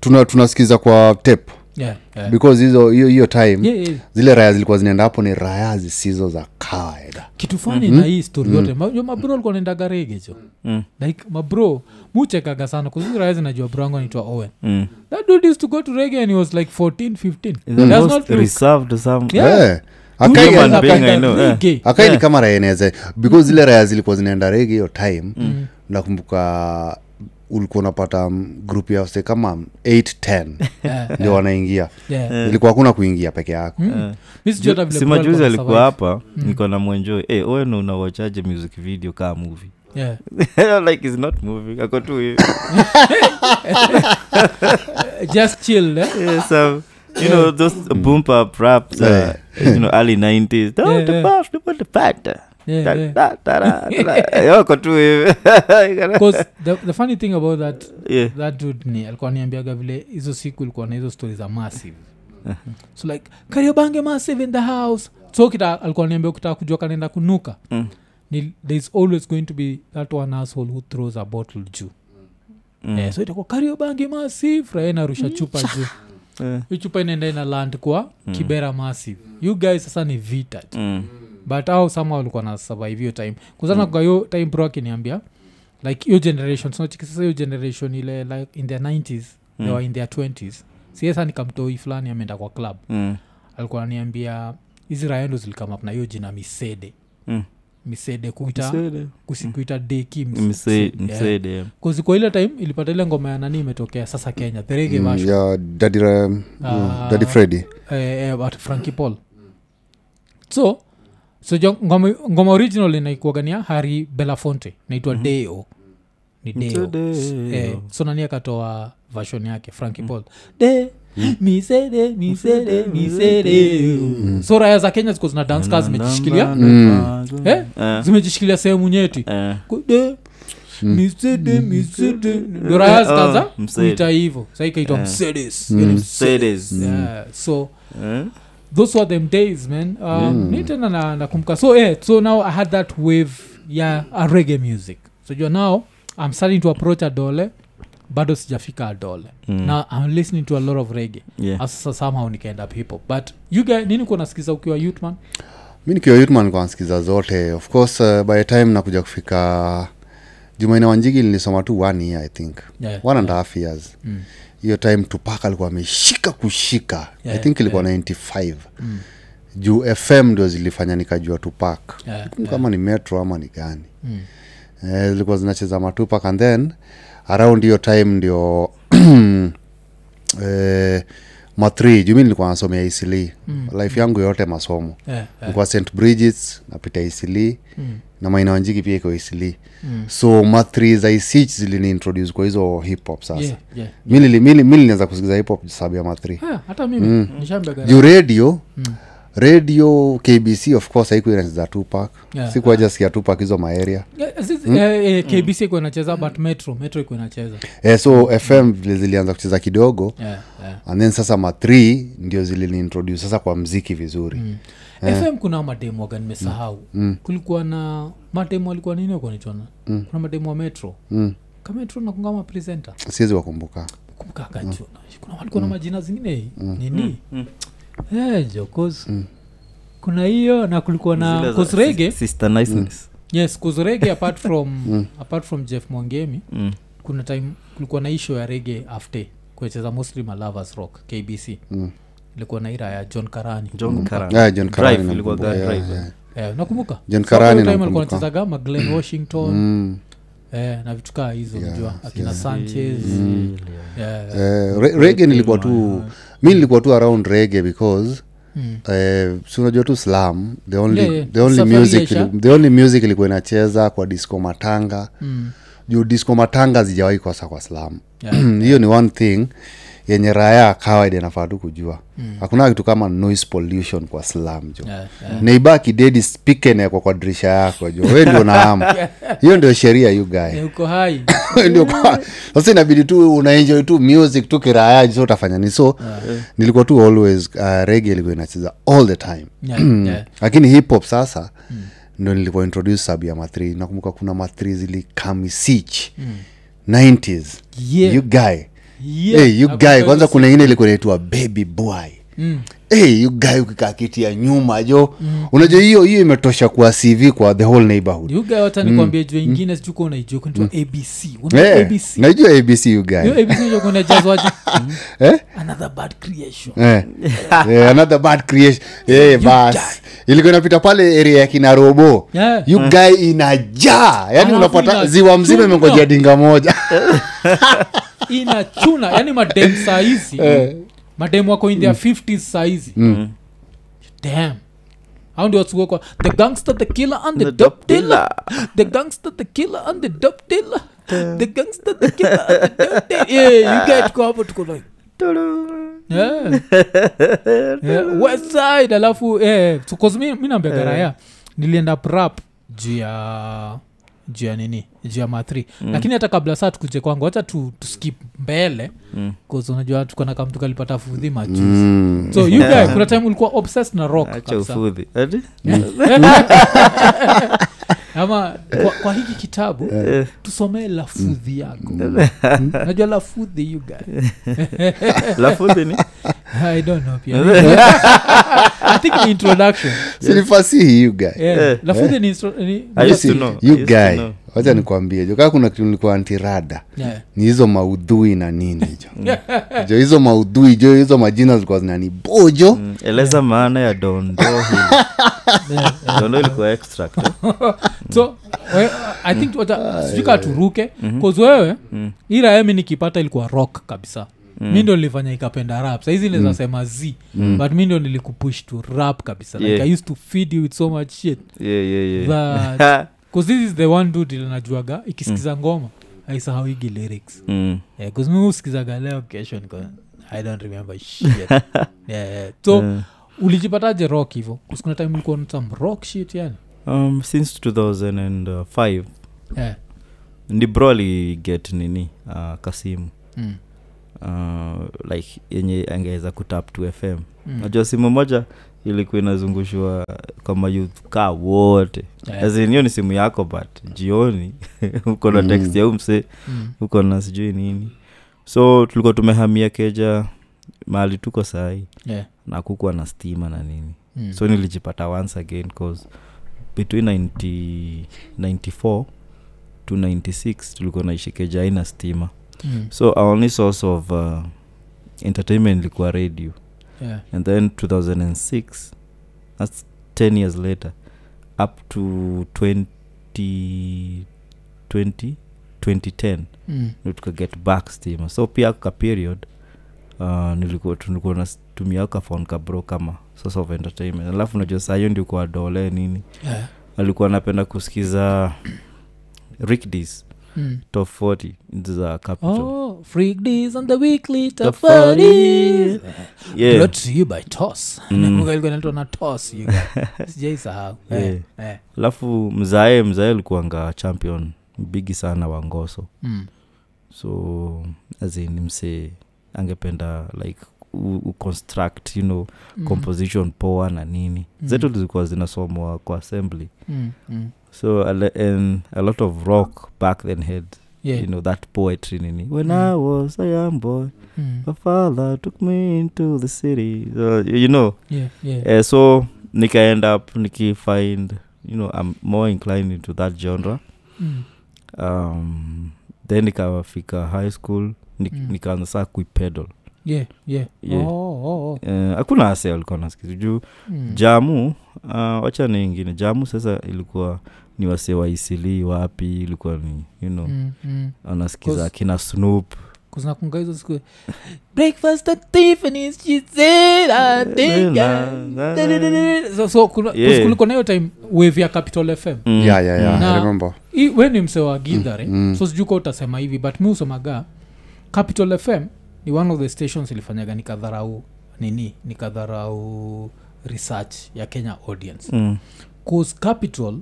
tuna tunasikiza kwa tape yeah, yeah. because hizo hiyo hiyo time Yeah, yeah. zile raya zilikuwa zinaenda hapo ni raya zisizo za kawaida. Kitu fani na hii story yote. Ma- jo mabro alikuwa naendaga rege jo. Mm, like mabro muchekaga sana. Kuziraya zinajua bro angu anaitwa owen. Mm. that dude used to go to rege and he was like 14 15 The Does not reserved some Yeah. Eh, Dude akai- Human was being, like I know, a reggae. akai ni Yeah. kama raya inaweza because zile raya zilikuwa zinaenda rege hiyo time nakumbuka ulikuwa unapata grupu group ya kama 810 Yeah, ndio wanaingia. Yeah. ilikuwa hakuna kuingia peke yako. Mm. Alikuwa hapa niko na mwenjoi hey, owen unawachaje music video kaa movie? Yeah. like is not moving ako tu hivi. Just chill eh? yeah, so you know those boom pop raps uh, Yeah. you know early 90s Yeah, don't the yeah. the put da- yoko tu the, the funny thing about that yeah. that dude ni alikuwa niambiaga vile hizo siku ilikuwa na hizo stori za massive. So like kariobange massive in the house. So kita alikuwa niambia ukitaka kujua kanaenda kunuka. Mm. ni thereis always going to be that one asshole who throws a bottle juu. Mm. yeah, so itakuwa kariobange massive. Raha inarusha chupa juu. Yeah. hiyo chupa inaenda ina land kwa kibera massive. You guys sasa ni vita mm. But au sama walikuwa na survive hiyo time. Kuzana kwa hiyo time pro akiniambia like hiyo generation sinachiki sasa hiyo generation ile like in their 90s they were in their 20s siesa nikamtoi fulani ameenda kwa club. Mm. alikuwa ananiambia hizi raendo zilikama na hiyo jina misede. Mm. misede kuita Msede. kusi- kuita deki Mse- msede, yeah. kwa ile time ilipata ile ngoma ya nani imetokea sasa kenya the Mm, ya dadi ra- mm, dadi fredi eh, eh, franki paul. So so jo, ngoma, ngoma original inaikuagania hari belafonte. Naitwa mm-hmm. deo. Ni deo. Eh, so nani akatoa version yake? Franki paul. De misede misede misede so raya za kenya ziko zina dance kaa zimejishikilia. Eh? Eh, zimejishikilia sehemu nyeti. Eh. de misede misede ndo raya Oh, kuita hivo sa ikaitwa Eh. msedes Mm. so Eh? Those were them days man. Um, ni tena na nakumbuka. So yeah, so now i had that wave ya yeah, reggae music. So jua now i'm starting to approach a dole bado sijafika adole Mm. na i'm listening to a lot of rege Yeah. sasa somehow nikaenda people but you guy nini kuwa nasikiza ukiwa youthman mi nikiwa youthman kwanasikiza zote. Of course uh, by the time nakuja kufika jumaine wanjigi nilisoma tu one year i think. Yeah, one and yeah. half years. Mm. Hiyo time tupak alikuwa ameshika kushika. Yeah, i think ilikuwa 95 juu fm ndio zilifanya nikajua tupak Yeah, kama ni metro ama ni gani. Mm. eh, zilikuwa zinacheza matupak and then around hiyo time ndio eh, matri juu mi nilikuwa nasomea isili mm. life yangu yote masomo. Yeah, yeah. nilikuwa st bridges napita isili Mm. Na maina wanjiki pia iko isili Mm. so mathri za isich ziliniintroduce kwa hizo hip hop sasa. Yeah, yeah. nili- mi nilianza kusikiza hip hop sababu ya mathri Ah, hata juu radio radio kbc of course haikuwa inacheza tupak Yeah, sikuaja sikia tupak hizo maaria kbc ikuwa inacheza but metro metro ikuwa inacheza. Eh, so fm vile zilianza kucheza kidogo. Yeah, yeah. and then sasa mathri ndio ziliniintroduce sasa kwa mziki vizuri. Mm. Fm kuna mademu waga nimesahau. Kulikuwa na mademu alikuwa nini wakonichona kuna mademu wa metro. Mm. kametro nakunga mapresenta siwezi wakumbuka kumkakachuna kuna walikuwa na majina zingine nini? Mm. Hey, jokos mm. kuna hiyo na kulikuwa na kosrege sister niceness. yes cause apart from apart from jeff mwangemi. Mm. kuna time kulikuwa na isho ya rege after kuecheza mostly malavers rock kbc Mm. Ilikuwa na ira ya john karani John Karan. Yeah, John Karani Drive, ilikuwa namkumbuka, ga- yeah, drive, yeah. eh, nakumbuka John So, Karani hiyo time alikuwa namkumbuka. anachezaga maglen washington Mm. eh, na vitu kaa hizo Yeah, najua akina yeah. sanchez Mm. yeah. Eh, re- rege nilikuwa tu mi nilikuwa tu around rege because Mm. eh, si unajua tu slam the only, Yeah, yeah. The only Safari music ili- the only music ilikuwa inacheza kwa disco matanga Mm. juu disco matanga zijawahi kosa kwa slam Yeah. hiyo ni one thing yenye raya ya kawaida inafaa tu kujua. Hakuna kitu kama noise pollution kwa slam jo. Yeah, yeah. neiba kidedi spikenekwa kwa dirisha yako jo. We ndio naama hiyo ndio sheria you guy. Eh, uko hai. Ndio kwa- sasa inabidi tu unaenjoy tu music tu kirayaji so utafanya ni so nilikuwa tu always uh, rege ilikuwa inacheza all the time. Yeah, yeah. lakini hip hop sasa ndo nilipo introduce sabu ya mathri nakumbuka kuna mathri zilikamisich 90s Yeah. you guy Yeah. hey, you guy kwanza kuna ingine ilikuwa inaitwa baby boy Mm. Hey, you guy ukikaa kiti ya nyuma jo. Unajua hiyo hiyo imetosha kwa cv kwa the whole neighborhood. Yuga hata nikwambia jua ingine sijuka unaijua kunaitwa abc Una Eh, abc najua abc you guy. Hiyo abc ndio kunajazwaje eh? another bad creation. Eh. eh, another bad creation. Eh, bas. Ilikuwa inapita pale area ya kina robo. Yeah. you guy inajaa. Yani unapata ziwa mzima imengojea dinga moja. Inachuna yani madem saizi madem wako in their 50s saizi. Dam au ndio wasuokwa the gangster the killer and the The dope dealer. the gangster the killer and the dealer. The gangster the killer and the dealer. Yeah you get tuko hapo tuko like yeah. yeah. west alafu eh, so, mi, mi raya nilienda prap juu ya juu ya nini juu ya mm. lakini hata kabla saa tukuje kwangu hacha tu, tuskip mbele Mm. bcause unajua tukona kamtu kalipata fudhi majuzi. Mm. so you guy kuna time ulikuwa obsessed na rock ama kwa, kwa hiki kitabu Eh, tusomee lafudhi yako. Najua lafudhi you guy? Lafudhi ni? I don't know pia. I think ni introduction. Sinifasihi you guy. Yeah. Eh. lafudhi ni, you guy. know. Wacha nikwambie jo kaa kuna kitu nilikuwa antirada yeah. ni hizo maudhui na nini jo. Jo hizo maudhui jo hizo majina zilikuwa zinanibojo Mm, eleza maana ya dondo dondo ilikuwa extract. So we, i think wacha- sijui turuke cause wewe ila emi nikipata ilikuwa rock kabisa. Mi ndo nilifanya ikapenda rap. Saizi naweza sema z but mi ndo nilikupush to rap kabisa. Like i used to feed you with so much shit. Yeah, yeah, yeah. that this is the one najuaga ikisikiza ngoma aisahawigi lyrics. Mm, yeah, cause mi usikizaga leo kesho niko i don't remember shit. Yeah, yeah. so yeah. ulijipataje rock hivo kusikuna time ulikuwa some rock shit yani. Um, since 2005 yeah. ndi bro get nini uh, kasimu. Mm. uh, like yenye angeweza kutap to fm najua simu moja ilikuwa inazungushwa kama youth kaa wote Yeah. Hiyo ni simu yako but jioni uko na Mm. text ya umse Mm. uko na sijui nini so tulikuwa tumehamia keja mahali tuko sahii Yeah. na kukuwa na stima na nini Mm. so nilijipata once again cause between 90, 94 to 96 tulikuwa naishi keja aina stima Mm. so our only source of uh, entertainment ilikuwa radio Yeah. and then 2006 that's 10 years later up to 20, 20 2010 Mm. tukaget back stima so pia ka period uh, nilikuwa natumia ka phone ka kama source of entertainment alafu najua saa hiyo ndio dole nini Yeah. alikuwa anapenda kusikiza rickdis Mm. top 40 za capital Oh, freak days on the weekly top Top 40s. 40s. yeah. Brought to you by toss Mm. Nakumbuka ilikuwa inaitwa na toss you guys. sijaisahau Eh, Yeah. eh. alafu mzae mzae alikuanga champion bigi sana wa ngoso Mm. so azini mse angependa like u, u construct you know Mm. composition poa na nini Mm. zetu zilikuwa zinasomwa kwa assembly Mm. Mm. So and a lot of rock back then had Yeah. you know that poetry nini when Mm. i was a young boy Mm. my father took me into the city so, you know Yeah, yeah. uh, so nika end up nikifind you know i'm more inclined into that genre Mm. um, then nikafika high school nik, Mm. nikaanza saa kuipedal Yeah, yeah. Yeah. Oh, oh, oh. Uh, hakuna ase walikuwa nasikiza juu Mm. jamu uh, wacha ni ingine jamu sasa ilikuwa ni wase wapi ilikuwa ni you know Mm, mm. anasikiza akina kina snoop kuznakunga hizo siku breakfast at Tiffany's she said I think I-" so, so kuna, Yeah. kulikuwa na time wave ya capital fm Mm, yeah, yeah, yeah. Na- I remember. I- we ni mse wa gidhare mm. so sijuka utasema hivi but mi usomaga capital fm ni one of the stations ilifanyaga nikadharau nini nikadharau research ya kenya audience mm, cause capital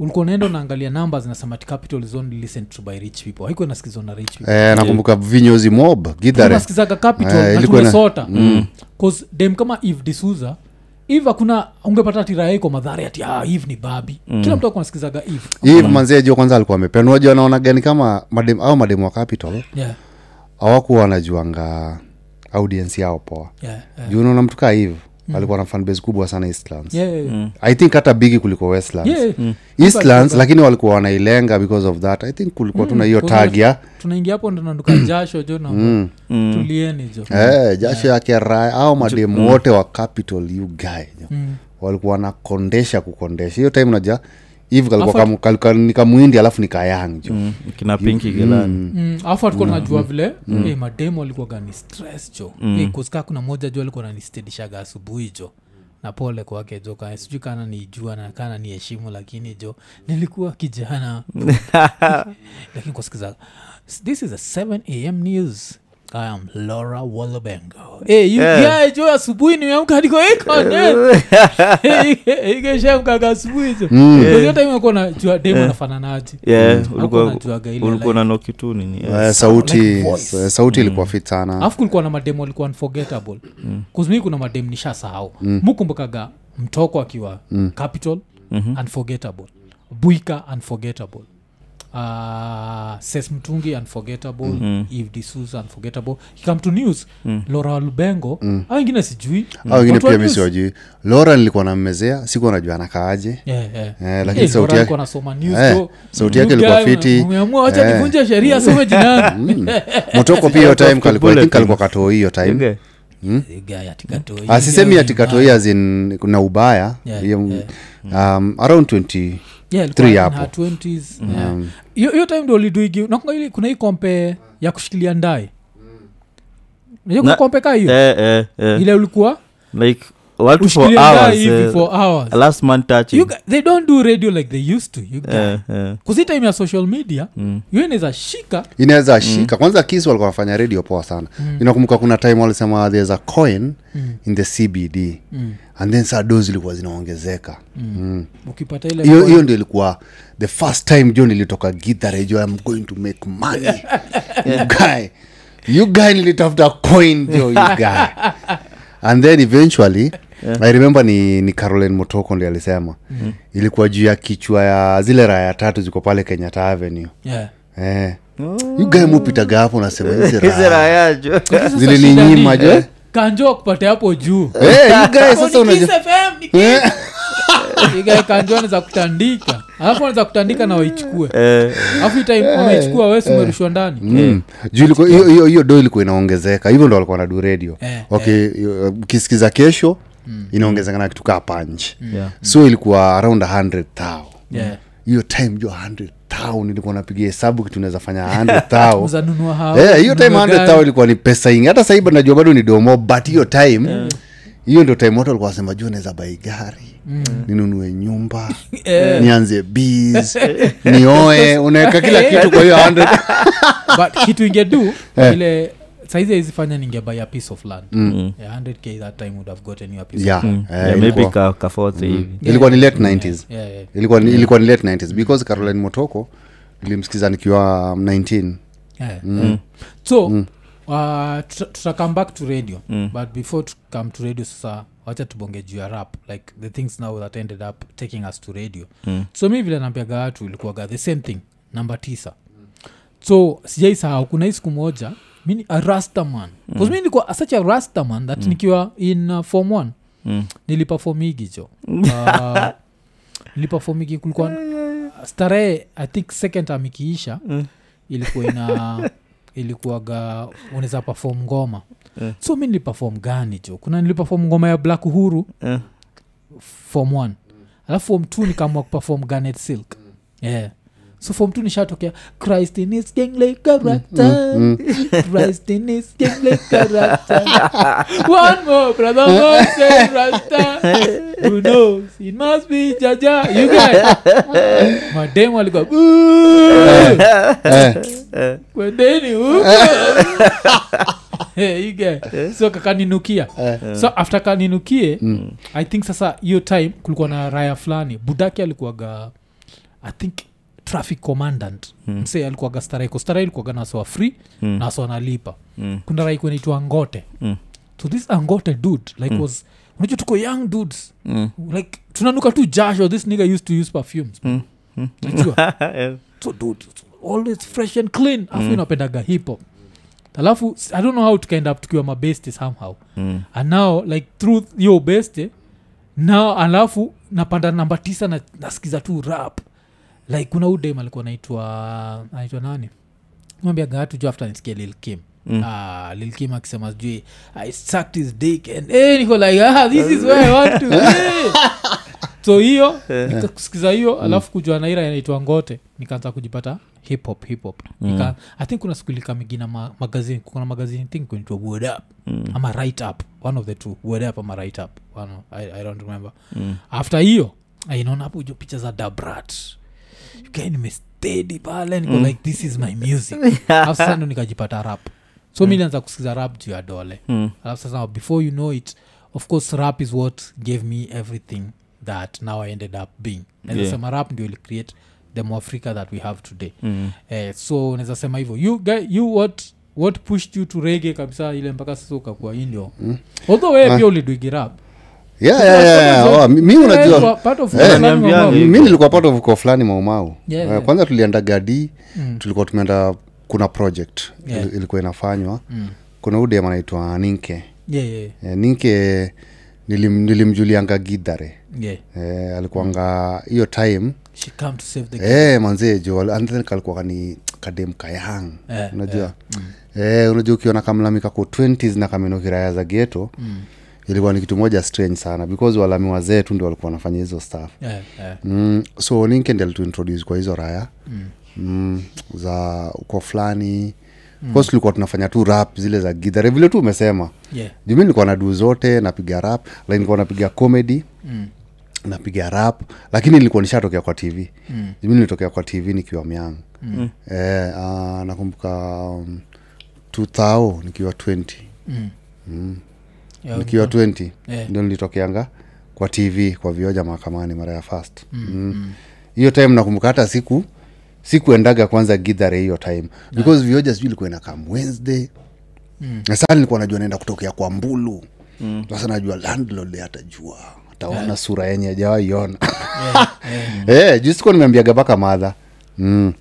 ulikuwa unaenda unaangalia namba nasema capital is only listened to by rich people. Haikuwa nasikizwa na rich people. Eh, nakumbuka vinyozi mob gidhare capital Eh, na tumesota mm, cause dem kama eve disuza eve hakuna ungepata tiraya iko madhara ati ah, eve ni babi. Mm. kila mtu kwanza alikuwa amependwa jua naona gani kama madem au mademu wa capital? Yeah, hawakuwa wanajuanga audience yao poa. Yeah, yeah. juu unaona mtu kaa hiv alikuwa na fanbase kubwa sana eastlands. Yeah, yeah, mm, i think hata bigi kuliko westlands. Yeah. mm. eastlands lakini walikuwa wanailenga because of that. I think kulikuwa tuna hiyo tag ya tunaingia hapo ndonanduka jasho jo na mm. Mm. tulieni jo. Hey, jasho yake raya au mademu wote wa capital you guy Mm. walikuwa wanakondesha kukondesha hiyo time naja hivi kalikuwa nikamuindi alafu nikayang jo. Mm, kina pinki Mm, alafu alikuwa najua vile eh, mademo alikuwaga ni stress jo. Mm. kuska kuna moja jo alikuwa nanistedishaga asubuhi jo. Na pole kwake jo sijui kana nijua na kana ni heshimu lakini jo nilikuwa kijana. Lakini kusikiza this is a 7 am news I am Laura Wallabengo. Hey, you Yeah. guy, jo asubuhi nimeamka niko ikeshamkaga asubuhi jo hiyo time akuwa najua demo nafananaje yeah, ulikuwa ulikuwa like- na nokitu nini yeah. sauti like voice. sauti ilikuwa fit sana alafu kulikuwa na mademu alikuwa unforgettable mm. kuzmi kuna mademu nishasahau mm. mukumbukaga mtoko akiwa mm. capital Mhm. unforgettable buika unforgettable uh, ses mtungi unforgettable mm-hmm. if disus unforgettable. Kikam to news. Mm. lora lubengo. Mm. ingine sijui. Wengine wa pia mi siwajui. Lora nilikuwa nammezea sikuwa najua anakaaje. Yeah, yeah. Eh, lakini Eh, sauti yake- alikuwa news, Eh, so, sauti yake ilikuwa fiti. umeamua wacha Eh. nivunje sheria asome jinani motoko pia hiyo time kalikuwa katoi hiyo time. Okay. asisemi atikatoi azin kuna ubaya. Yeah, yeah. um, around 20 Yeah, Three ilikuwa in hapo. her 20s, yeah. hiyo hiyo time ndo liduigi nakunga kuna hii kompe ya kushikilia ndae najua ka kompe kaa hiyo Eh, eh, eh. ile ulikuwa like watu for hours hivi eh, for hours. Last man touching. You they don't do radio like they used to you guys. eh, eh. kuzi time ya social media Mm. hiyo inaweza shika. Inaweza shika. Kwanza kis walikuwa wanafanya radio poa sana. Inakumbuka kuna time walisema there's a coin in the cbd Mm. and then saa do zilikuwa zinaongezeka. Mm. hiyo hiyo ndio ilikuwa the first time jo nilitoka githare jo i'm going to make money. You guy. You guy nilitafuta coin jo you guy. And then eventually i remember ni, ni caroline motoko ndi alisema. Mm. ilikuwa juu ya kichwa ya zile raya tatu ziko pale kenyatta avenue. Yeah. eh. yugae mupitaga hapo nasema hizi Hizi raya raya jo. Eh, kanjo kupate hapo juu. Eh, sasa Oh. Igae anaweza kutandika. Alafu anaweza kutandika na waichukue. Eh, alafu hii time wameichukua wesi umerushwa ndani? Mm. juu hiyo- hiyo hiyo do ilikuwa inaongezeka. Hivyo ndo walikuwa nadu radio Eh, okay ukisikiza kesho inaongezeka na kitu kaa punch. Yeah. so ilikuwa around 100 thou. Yeah. hiyo time jua 100 thou nilikuwa napiga hesabu kitu naweza fanya 100 thou. Hiyo time 100 gari. thou ilikuwa ni pesa ingi hata sahii najua bado ni domo but hiyo time hiyo ndio time watu walikuwa wasema juu naweza bai gari ninunue nyumba nianze bs nioe unaweka kila kitu kwa hiyo but kitu ingedu yeah. ile saizi aizifanya ningebuy a piece of land. Mm. yeah, 100k that time would have gotten you a piece yeah, of Mm. Yeah, Yeah, maybe ka- ka fourth hivi ilikuwa ni late 90s yeah, yeah. ilikuwa ni, ilikuwa ni late 90s because caroline motoko nilimsikiza nikiwa 19 Yeah, yeah. so uh, tuta come back to radio. But before to come to radio sasa wacha tubonge juu ya rap. Like the things now that ended up taking us to radio. So mi vile nampiaga watu ilikuwaga the same thing. Namba tisa. So sijaisahau kuna hii siku moja mi a rastaman. Mm. mi nilikuwa such a rastaman that nikiwa in uh, form one. Mm. nilipafomigi jo. Uh, nilipafomigi kulikuwa starehe i think second time ikiisha ilikuwa ina ilikuwaga unaweza pafom ngoma. Yeah. so mi nilipafom gani jo? Kuna nilipafom ngoma ya black huru yeah. form one. Alafu form t nikaamua kupafom ganet silk. Yeah so form tu nishatokea christ in his king like character christ in his king character one more brother more rasta who knows? It must be jaja. You guys. Mademu alikuwa kwendeni huko Hey, you so kakaninukia so after kaninukie i think sasa hiyo time kulikuwa na raya fulani. Budaki alikuwaga i think traffic commandant mm. mse alikuaga staraiko starai ilikuwaga nasowa free Mm. naso analipa Mm. kuna rai kunaitwa ngote Mm. so this angote dude like was unajua tuko young dudes Mm. like tunanuka tu jasho this nigga used to use perfumes Mm. Mm. Eh. so dude always fresh and clean afu mm. inapendaga hip hop alafu i don't know how tukaenda up tukiwa mabeste somehow Mm. and now like through yo beste now alafu napanda namba tisa na nasikiza tu rap like kuna udem alikuwa naitwa naitwa nani? Mwambia gatu ju after nisikia lilkim Mm. Ah, lil kim akisema sijui i sucked his dick and eh, niko like ah, this is where i want to be." so hiyo nikakusikiza hiyo alafu kujua naira inaitwa ngote nikaanza kujipata hip hop hip hop. Nika, i think kuna siku ilikamigina ma, magazini kuna magazini think kunaitwa word up. Mm. ama right up. One of the two word up ama right up. One I, i don't remember. Mm. after hiyo inaona hapo jo picha za dabrat ukae nimestedi pale niko like this is my music. Alafu sasa ndo nikajipata rap. So mi nianza kusikiza rap juu ya dole. Mm. alafu sasa before you know it of course rap is what gave me everything that now i ended up being. Nazasema Yeah. rap ndio ili create the mwafrika that we have today. Mm. eh, so naweza sema hivyo. You, guy, you what what pushed you to rege kabisa ile mpaka sasa ukakuwa hii ndio although wee pia uliduigi rap yeah, yeah, yeah, yeah. Oh, mi unajua kwa part of Eh. Mm. mi nilikuwa part of uko fulani maumau Yeah, Eh, yeah. kwanza tulienda gadi Mm. tulikuwa tumeenda kuna project Yeah. ilikuwa inafanywa Mm. kuna udem anaitwa ninke Yeah, yeah, E, ninke nilim, nilimjulianga gidhare yeah. e, alikuanga hiyo time e, come to save the game. eh, manzee jo kalikuwa kani kadem kayang yeah, unajua eh, unajua ukiona kamlamika ku 20s na kameno kiraya za geto Mm. Ilikuwa ni kitu moja strange sana because walami wazee tu ndio walikuwa wanafanya hizo staff Yeah, yeah. mm, so ninke ndi alituintroduce kwa hizo raya mm. Mm, za uko fulani mm. tulikuwa tunafanya tu rap zile za gidhare vile tu umesema Yeah. jumi nilikuwa na duu zote napiga rap lakini nilikuwa napiga comedy Mm. napiga rap lakini nilikuwa nishatokea kwa tv Mm. jumi nilitokea kwa tv nikiwa myang mm. eh, uh, nakumbuka um, 2000 nikiwa 20 Mm. Yeah, nikiwa 20 Yeah. ndio nilitokeanga kwa tv kwa vioja mahakamani mara ya fast mm. mm. time nakumbuka hata siku sikuendaga kwanza gidhare hiyo time because vioja sijui ilikuwa inakam wednesday Mm. na saa nilikuwa najua naenda kutokea kwa mbulu sasa najua landlord atajua ataona sura yenye ajawaiona Yeah, yeah. yeah, juu sikuwa nimeambiaga mpaka madha mm.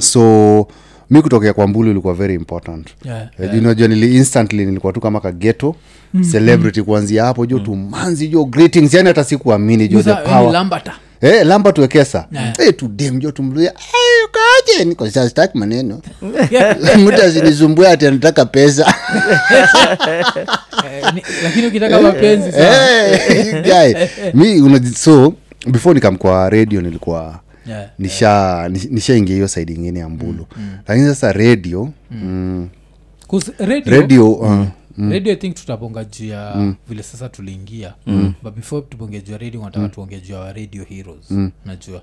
so mi kutokea kwa mbulu ilikuwa very important. Yeah, yeah. juu unajua nili instantly nilikuwa tu kama kageto celebrity kuanzia hapo jo tumanzi jo greetings yani hata sikuamini jo the eh, power. lambata Eh, lamba tuwekesa Yeah. hey, tudem jo tumluya ukaje niko sasa sitaki maneno. Mtu asinisumbue ati anataka pesa. Eh, lakini ukitaka mapenzi hey, hey, guy. mi so before nikamkwa radio nilikuwa Yeah. nisha nish- nishaingia hiyo side ingine ya mbulu. Lakini sasa radio mm, radio, radio uh, radio i think tutaponga juu ya vile sasa tuliingia. But before tubonge juu ya radio nataka tuonge juu ya radio heroes najua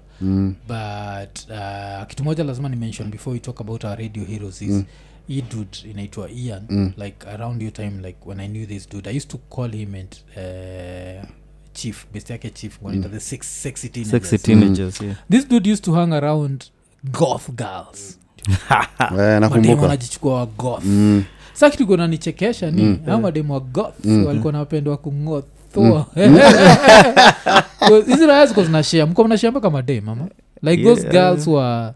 but uh, kitu moja lazima ni mention before we talk about our radio heroes is hii dude inaitwa ian. Like around your time like when i knew this dude i used to call him and uh, chief best yake chief mm. the six, sexy teenagers. sexy teenagers yeah. this dude used to hang around goth girls. Eh, mademu wa goth. Sa kitu ni mm. au mademu wa goth walikuwa napendwa kungothua hizi raya ziko zinashea mko mnashea mpaka madem mama like those girls were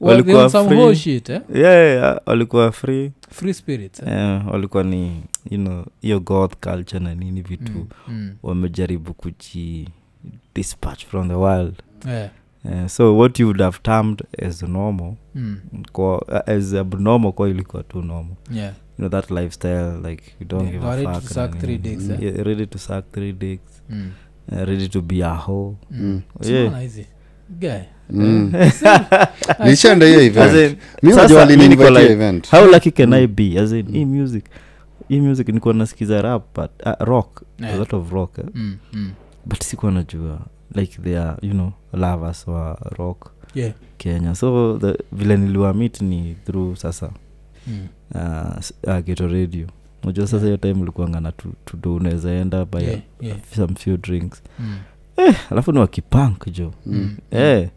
Walikuwa walikuwa some free. shit eh? yeah, yeah, walikuwa free. Free spirits eh? yeah, walikuwa ni you know hiyo goth culture na nini vitu Mm, mm, wamejaribu kuji dispatch from the world. Yeah, uh, so what you would have termed as normal mm, kwa, uh, as abnormal kwa ilikuwa tu normal. Yeah. you know that lifestyle like you don't Yeah, give ready a fuck to suck three dicks, eh? yeah, ready to suck three dicks. Mm, uh, ready to be a hoe. Mm. Yeah. Simona Mm. Eh, hiyo event. Mi najua mi niko event. how lucky can i be? As in hii music hii music nikuwa nasikiza rap but uh, rock Yeah. a lot of rock eh? Mm, mm. but sikuwa najua like they are you know lovers wa rock Yeah. kenya so the, vile niliwamit ni through sasa Mm. uh, uh, geto radio najua sasa hiyo time likuangana tudo unaweza enda by Yeah, yeah. some few drinks Mm. alafu ni wakipank jo Mm. eh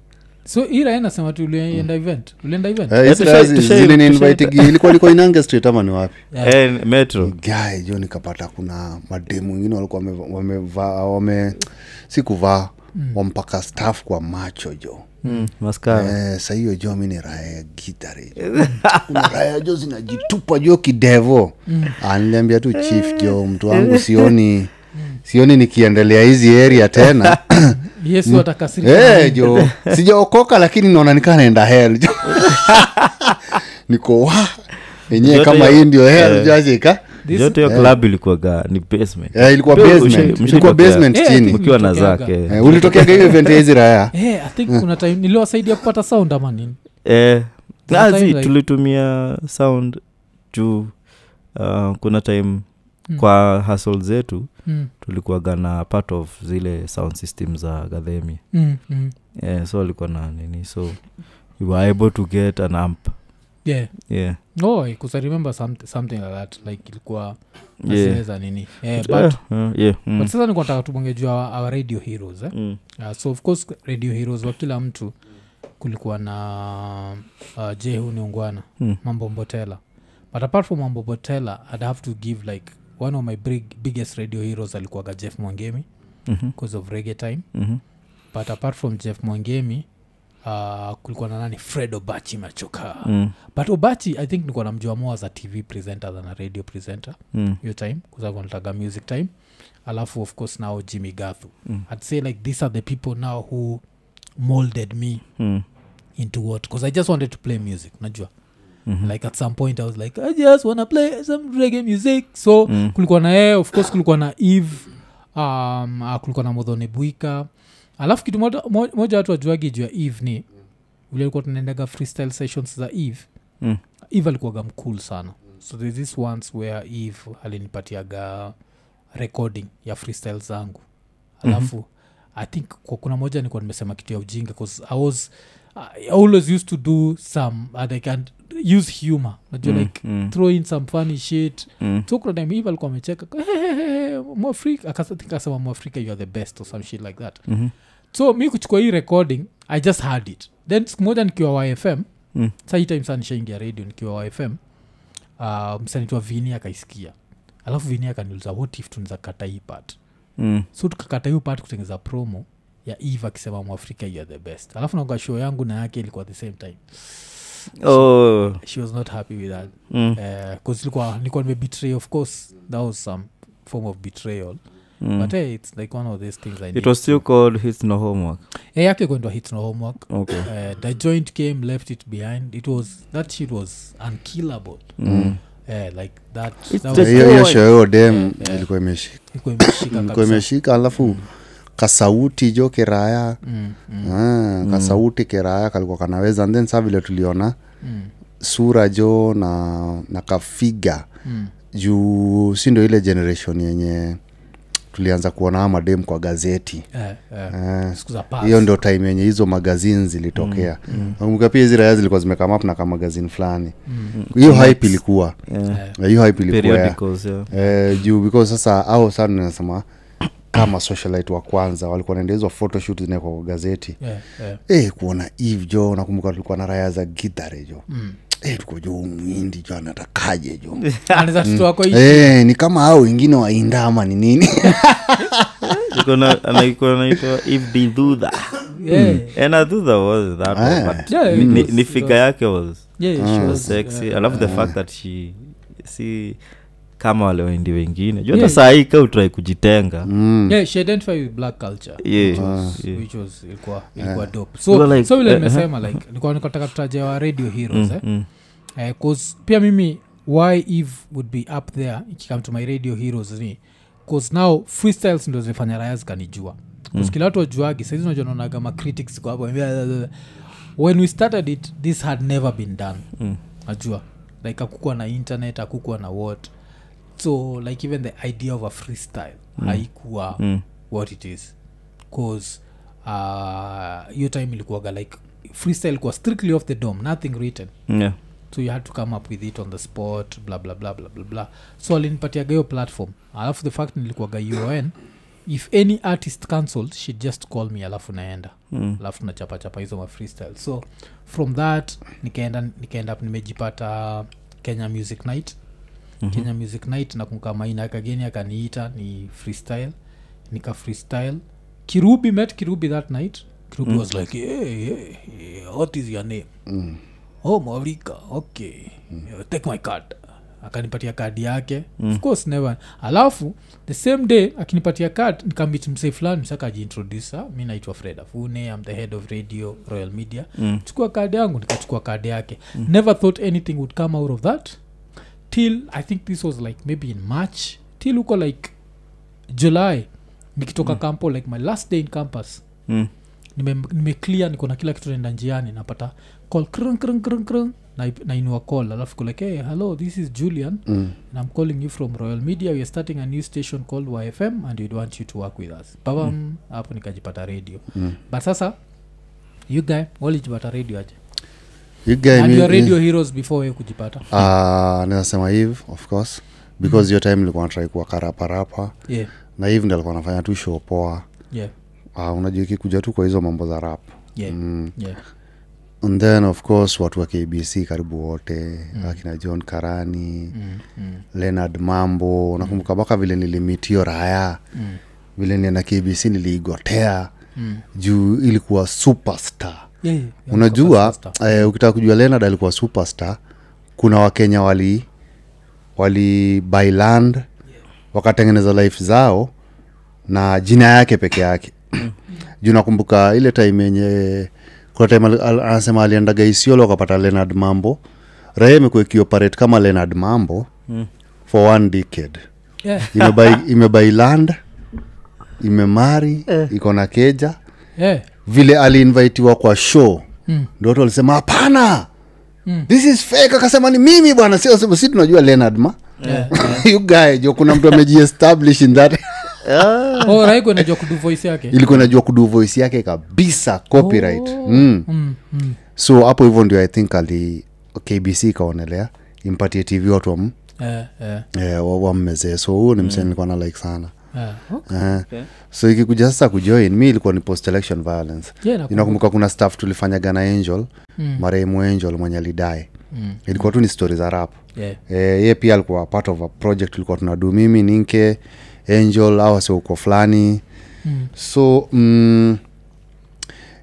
so ira nasema tu ulienda event. Ulienda event. Eh, ziliniinvitigi ilikuwa liko inange street ama ni wapi? Yeah. hey, metro. Gae jo nikapata kuna mademu wengine walikuwa wamevaa wame si kuvaa wampaka staff kwa macho jo. Mm, maskara. Eh, sa hiyo jo mi ni raya ya gitari kuna raya jo zinajitupa jo kidevo. Ah, niliambia tu chief jo mtu wangu sioni sioni nikiendelea hizi area tena yesu atakasirika hey, jo sijaokoka lakini naona nikaa naenda hel jo niko wa enyewe kama hii ndio hel eh. jo yote hiyo club ilikuwaga ni basement. Eh, ilikuwa basement. ilikuwa basement Eh, chini. mkiwa na zake Eh, ulitokeaga hiyo event ya hizi Eh, i think kuna time niliwasaidia kupata sound ama nini? Eh, Kuna ah, like- tulitumia sound juu uh, kuna time Mm. kwa hustle zetu mm, tulikuwaga na part of zile sound system za gadhemi mm, mm. yeah, so alikuwa na nini so we were able to get an amp yeah yeah no because i remember something, something like that like ilikuwa Yeah. nini but, yeah, mm. but sasa nikataka tubonge juu our, our radio heroes eh? Mm. uh, so of course radio heroes wa kila mtu kulikuwa na uh, jehu niungwana Mm. mambo mbotela but apart from mambo mbotela i'd have to give like one of my big, biggest radio heroes alikuwaga jeff mwangemi mm-hmm. cause of rege time. Mhm. but apart from jeff mwangemi uh, kulikuwa na nani? Fred obachi machoka. Mm, but obachi i think nikuwa namjua more as a tv presenter than a radio presenter. Mm, hiyo time kuzakunataga music time. Alafu of course now jimmy gathu. Mm. i'd say like these are the people now who molded me mm, into what because i just wanted to play music najua mhm. like at some point i was like i just wanna play some reggae music so Mm. kulikuwa na yeye of course kulikuwa na eve um, uh, kulikuwa na modhone bwika alafu kitu moja, mo- moja watu wajuagi juu ya eve ni vile alikuwa tunaendaga freestyle sessions za eve Mm. eve alikuwaga mcool sana so there's this once where eve alinipatiaga recording ya freestyle zangu alafu mm-hmm. i think kuna moja nikuwa nimesema kitu ya ujinga bcause i was i always used to do some and i can use humor. Najua Mm, like mm, throw in some funny shit. Mm. so kuna time hivi alikuwa amecheka mwafrika. Akasema mwafrika you are the best or some shit like that. Mhm, so mi kuchukua hii recording i just had it. Then siku moja nikiwa yfm Mm. sa hii time saa nishaingia radio nikiwa yfm uh, msanitwa vini akaisikia. Alafu vini akaniuliza what if tunaweza kata hii part? Mm. so tukakata hiyo part kutengeza promo ya eve akisema mwafrika you are the best. Alafu naga show yangu na yake ilikuwa the same time Oh. she was not happy with that Mm. uh, ilikuwa nilikuwa nimebetray of course that was some form of betrayal Mm. but hey, it's like one of these things I it was still called hits no homework hey, actually going to hits no homework okay uh, the joint came left it behind it was that shit was unkillable mm. Yeah, like that, It's that hiyo hiyo dem Yeah, yeah. ilikuwa imeshika alafu kasauti jo kiraya. Mm, mm, ah, kasauti kiraya kalikuwa kanaweza. And then saa vile tuliona mm, sura jo na na kafiga. Mm. juu si ndo ile generation yenye tulianza kuona ama madem kwa gazeti. Eh, eh, Eh, siku za past. hiyo ndo time yenye hizo magazin zilitokea. Nakumbuka pia hizi raya zilikuwa zimekamap na kamagazin fulani. Hiyo hype ilikuwa. Yeah. Eh, Eh, hype ilikuwa. Yeah. eh, juu because sasa au sana nasema kama socialite wa kwanza walikuwa naenda hizo photoshoot zinawekwa kwa gazeti. Yeah, yeah. E, kuona eve jo nakumbuka tulikuwa na raya za gitare jo? Mm. E, tuko jo mwindi jo anatakaje jo? Eh, ni kama au wengine waindama ni nini? Ah. ni, figure yake was yeah, she was sexy. Yeah. i love the fact that she si kama wale wendi wengine. Juu hata Yeah. saa hii ka utrai kujitenga. Mm. yeah, she identify with black culture. Yeah, which was, yeah. which was ilikuwa ilikuwa dope. So, like, so vile eh, nimesema like nilikuwa nikataka tutaja wa radio heroes Mm, eh? mm, Eh, 'cause pia mimi why eve would be up there ikikam to my radio heroes ni cause now freestyles ndo zimefanya raya zikanijua. Mm. kila watu wajuagi saizi unajua naonaga macritics kwa hapo when we started it this had never been done mm. najua. Like akukuwa na internet akukuwa na what so like even the idea of a freestyle mm. haikuwa Mm. what it is cause uh, time ilikuwaga like freestyle ilikuwa strictly off the dom nothing written Yeah. so you had to come up with it on the spot bla bla bla bla bla bla so alinipatiaga hiyo platform alafu the fact nilikuwaga uon if any artist cancelled she'd just call me alafu naenda Mm. alafu nachapachapa hizo ma freestyle so from that nikaenda nikaenda nimejipata kenya music night mm-hmm. kenya music night nakumbuka maina kageni akaniita ni freestyle nika freestyle kirubi met kirubi that night kirubi mm. was like hey, hey, hey, what is your name Mm. oh mwafrika okay mm. take my card akanipatia kadi yake mm. of course never alafu the same day akinipatia kad nikamit msee fulani msakajiintroduce mi naitwa fred afune am the head of radio royal media Mm. chukua kadi yangu nikachukua kadi yake mm. never thought anything would come out of that till i think this was like maybe in march till huko like july nikitoka mm. campo like my last day in campus Mm. nime, nime niko na kila kitu naenda njiani napata call krung, krung, krung, krung, nainua call alafu kulike hey, hello this is julian Mm. and i'm calling you from royal media weare starting a new station called yfm and we'd want you to work with us babam hapo nikajipata radio Mm. but sasa you guy walijipata radio aje You guy and mi- your radio heroes before we kujipata. Ah, hiv of course. Because hiyo time nilikuwa natrai kuwa karaparapa yeah. Na hivi ndi alikuwa nafanya tu show poa. Yeah. Uh, unajua ikikuja tu kwa hizo mambo za rap. Yeah. Mm. yeah. And then of course watu wa kbc karibu wote mm. akina john karani mm, mm, leonard mambo. Nakumbuka mpaka vile nilimitio raya mm, vile nienda kbc niliigotea. Mm. juu ilikuwa superstar Yeah, yeah, yeah, unajua Superstar eh, ukitaka kujua leonard alikuwa superstar. Kuna wakenya wali wali buy land wakatengeneza life zao na jina yake peke yake. Juu nakumbuka ile time yenye kuna time anasema aliendaga isiolo akapata leonard mambo. Raha imekuwa ikioperate kama leonard mambo Mm. for one decade. Yeah, imebai imebai land imemari iko na keja. Yeah. Vile aliinvaitiwa kwa show Mm. ndo watu walisema hapana Mm. this is fake akasema ni mimi bwana si, si tunajua leonard ma Yeah. you guy jo kuna mtu amejiestablish in that oh raiko najua kudu voice yake ilikuwa najua kudu voice yake kabisa copyright Oh. mm. mm, mm. so hapo hivyo ndio i think ali kbc ikaonelea impatie tv watu wam, yeah, yeah. yeah, wammezee so huo ni msee nilikuwa na like sana Okay. Eh, Okay. so ikikuja sasa kujoin mi ilikuwa ni post election violence Yeah, nakumbuka. inakumbuka kuna staff tulifanyaga na angel Mm, marehemu angel mwenye alidae mm. ilikuwa tu ni stori za rap yeah. e, ye pia alikuwa part of a project tulikuwa tunadu mimi ninke angel au asiuko fulani Mm. so mm,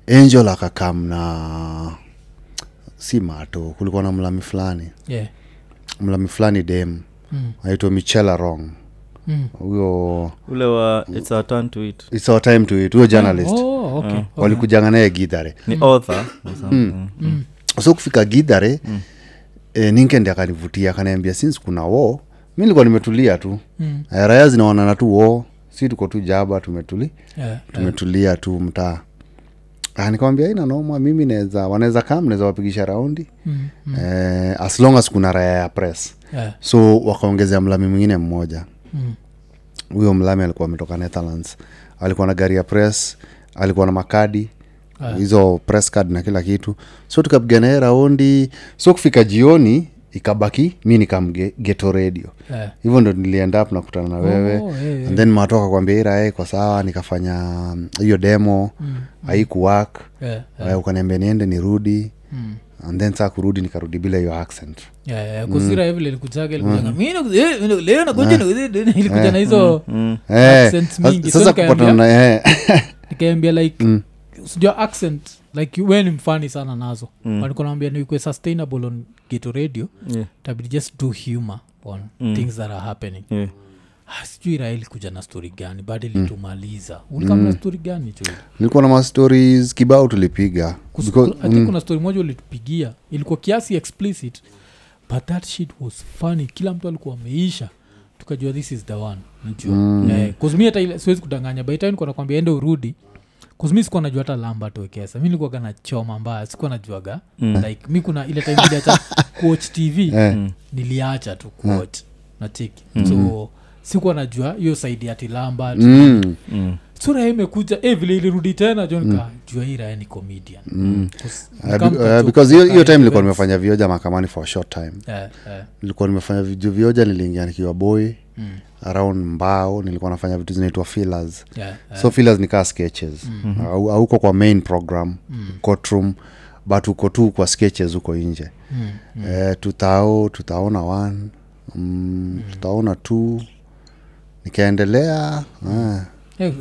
angel akakam na si mato kulikuwa na mlami fulani yeah. mlami fulani dem Mm. aitwa michela rong Mm. Huyo ule wa its our turn to it its our time to it huyo journalist Oh, okay, okay. walikujanga naye gidhare ni author or. Mm. so kufika gidhare mm. e, ninkendi akanivutia akaniambia since kuna wo mi nilikuwa nimetulia tu Mm. Eh, raya zinaonana tu wo si tuko tu jaba tumetuli Yeah, yeah. tu mtaa Ah, nikamwambia ina noma mimi naweza wanaweza kam naweza wapigisha raundi Mm. Mm. eh, as long as kuna raya ya press Yeah. so wakaongezea mlami mwingine mmoja Mm. huyo mlami alikuwa ametoka netherlands alikuwa na gari ya press alikuwa na makadi Ah. hizo press card na kila kitu so tukapigana hee raundi so kufika jioni ikabaki mi nikamgeto radio Yeah. hivyo ndo nilienda up nakutana na wewe Oh, hey, eh. and then matoka kwambia irae kwa sawa nikafanya mm, hiyo demo Mm. haikuwak Yeah, yeah. ukaniambia niende nirudi Mm. And then saa kurudi nikarudi bila hiyo accent. Yeah, yeah, kusira vile ilikujaga ilikujaga. "Mi naku- mi naku- leo nakuja na hizo Accents mingi. Sasa kupatana nikaambia like sijua accent like we ni mfani sana nazo. Mm. walikuwa naambia nikwe sustainable on geto radio. Yeah. tabidi just do humor on mm. things that are happening. Yeah. Ah, sijui raeli kuja na stori gani bado ilitumaliza ulikamna story gani chu nilikuwa na mastories kibao tulipiga. Because- kuna stori moja ulitupigia ilikuwa kiasi explicit but that shit was funny. Kila mtu alikuwa ameisha. Tukajua this is the one najua mm. eh, hata ile siwezi kudanganya by time nakwambia ende urudi kuzumi sikuwa najua hata lamba tuwekesa mi nilikuwaga na choma mbaya sikuwa najuaga. Mm. like mi kuna ile time iliacha kuwatch tv Eh. niliacha tu kuwatch na chiki so sikuwa najua hiyo saidi ya tilamba Mm. Mm. sura imekuja eh, vile ilirudi tena jo nikajua hii raya ni comedian. Mm. Uh, uh, because hiyo hiyo time nilikuwa nimefanya vioja mahakamani for a short time. Nilikuwa nimefanya vitu vioja niliingia nikiwa boy Mm. around mbao nilikuwa nafanya vitu zinaitwa fillers. So fillers ni kaa sketches. Au- hauko kwa main program courtroom but uko tu kwa sketches huko nje. Eh, tutao tutaona one mm, tutaona two nikaendelea ah.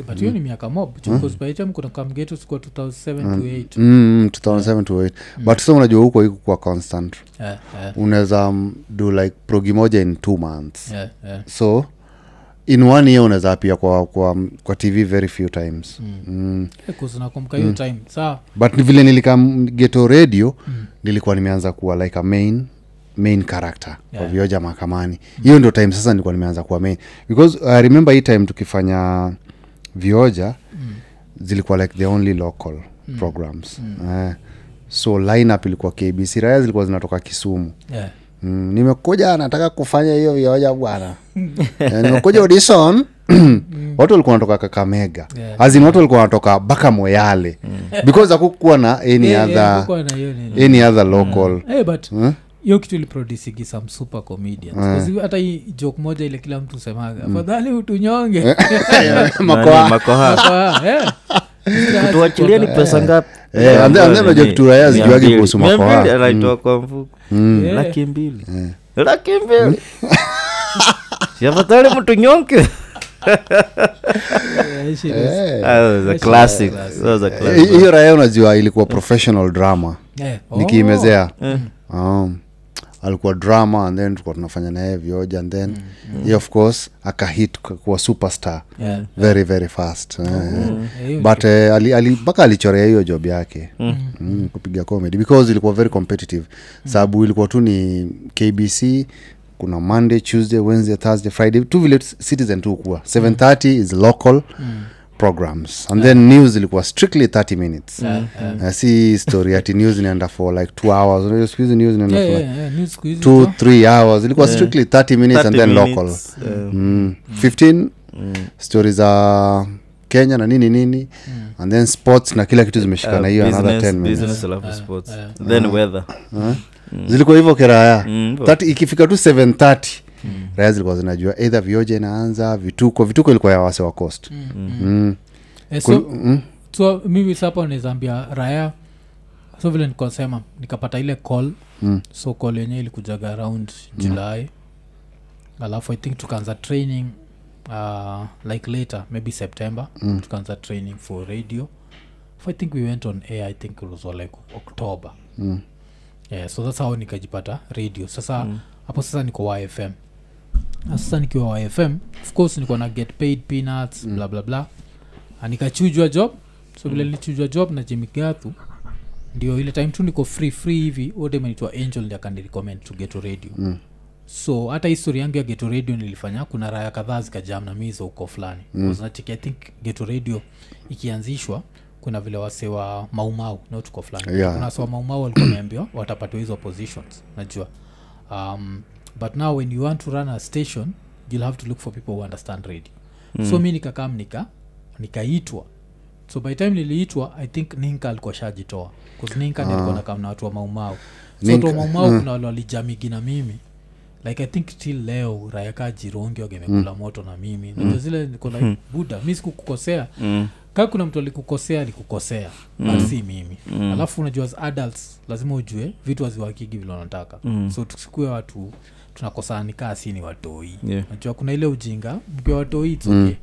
but hiyo ni miaka mob. Chukosbaitam kuna kamgetu sikuwa 2007 to 8 mm, 2007 to 8 but sa unajua huko iko kwa constant. Yeah, yeah, unaweza um, do like progi moja in two months. Yeah, yeah. so in one year unaweza apia kwa, kwa, kwa tv very few times. Mm. Mm. Eh, time. Saa but vile nilikam geto radio mm. nilikuwa nimeanza kuwa like a main main character yeah. kwa mahakamani hiyo ndio time sasa nilikuwa nimeanza kuwa main because uh, remember hii time tukifanya vioja mm. zilikuwa like the only local mm. programs mm. Eh, so lineup ilikuwa kbc raya zilikuwa zinatoka kisumu yeah. Mm, nimekuja nataka kufanya hiyo vioja bwana Eh, nimekuja audition watu walikuwa wanatoka kakamega Yeah. azin watu walikuwa wanatoka baka moyale because akukuwa na any eh, other yeah, na any other local Eh, but Hmm? Hiyo kitu iliproducigi some super comedians. Because hata hii joke moja ile kila mtu semaga utunyonge. Nani, makoha. Makoa, eh. pesa Eh, and then- and then unajua kitu raya Mia zijuagi kuhusu Mia makoha. kwa mfuko. Eh. laki mbili. Laki mbili. Siafatali mtu classic. hiyo raya unajua ilikuwa professional drama. Yeah. oh. nikiimezea um, alikuwa drama and then tulikuwa tunafanya naye vioja and then ye of course akahit kuwa superstar. Yeah. very very fast. Eh, Eh, hiyo but eh, ali- alichorea hiyo job yake. Mm, kupiga comedy. Because ilikuwa very competitive. Sababu ilikuwa tu ni kbc kuna monday tuesday wednesday thursday friday. Tu vile citizen tu kuwa 730 is local programs. And then news ilikuwa strictly 30 minutes. Yeah, Uh, si story ati news inaenda for like two hours. Unajua news inaenda Yeah, for yeah, like yeah, two three hours. Ilikuwa strictly 30 minutes 30 and then minutes, local. yeah. mm. 15 stori za kenya na nini nini. And then sports na kila kitu zimeshikana hiyo another 10 minutes. business alafu sports. then weather. Zilikuwa hivyo keraya. Mm, ikifika tu 730 raya zilikuwa zinajua eidha vioja inaanza vituko vituko ilikuwa ya wase wa cost mm. Eh, so, so mimi sapo nawezaambia raya so vile nikosema nikapata ile call Mm. so call yenyewe ilikujaga around july. Alafu i think tukaanza training uh, like later maybe september Mm. tukaanza training for radio. So i think we went on air i think it was all like october. Mm. yeah, so that's how nikajipata radio. Sasa Mm. sasa niko yfm sasa nikiwa yfm of course niko na get paid peanuts mm. bla bla bla. Nikachujwa job. So vile nilichujwa job na jimigathu ndio ile time tu niko free free hivi. Odemanaitwa angel ndi akanirecommend to geto radio. Mm. so hata histori yangu ya geto radio nilifanya kuna raya kadhaa zikajam na huko fulani. Mm. i think geto radio ikianzishwa kuna vile wase wa maumau nautuko fulani. Yeah. kuna wase wa maumau walikuwa wameambiwa watapatiwa hizo positions. Najua um, but now when you want to run a station you'll have to look for people who understand radio mm. so mi nikakam nika nikaitwa so by time niliitwa i think ninka alikuwa shajitoa ninka ah. alikuwa nakam na watu wa maumau so watu wa maumau kuna wale walijamigi na mimi like i think till leo rayaka jirongi wagemekula moto na mimi mm. zile niko like buda mi sikukukosea Mm. kaa kuna mtu alikukosea alikukosea mm. but si mimi mm. alafu unajua as adults lazima ujue vitu haziwakigi vile unataka Mm. so tusikue watu tunakosana nikaa si ni watoi. Yeah. najua kuna ile ujinga mkiwa watoi its okay.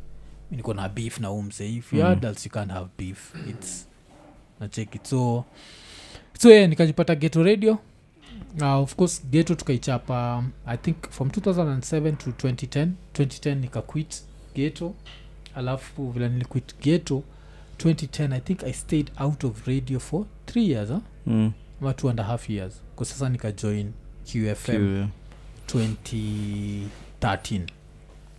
Mi niko na beef na umse if you adults you can't have beef. Its nacheki so so yeah, nikajipata geto radio. Uh, of course geto tukaichapa um, i think from 2007 to 2010 2010 nikaquit geto alafu vila niliquit geto 2010 i think i stayed out of radio for three years huh? Mm. ama two and a half years. Kwa sasa nikajoin qfm Kiwe. 2013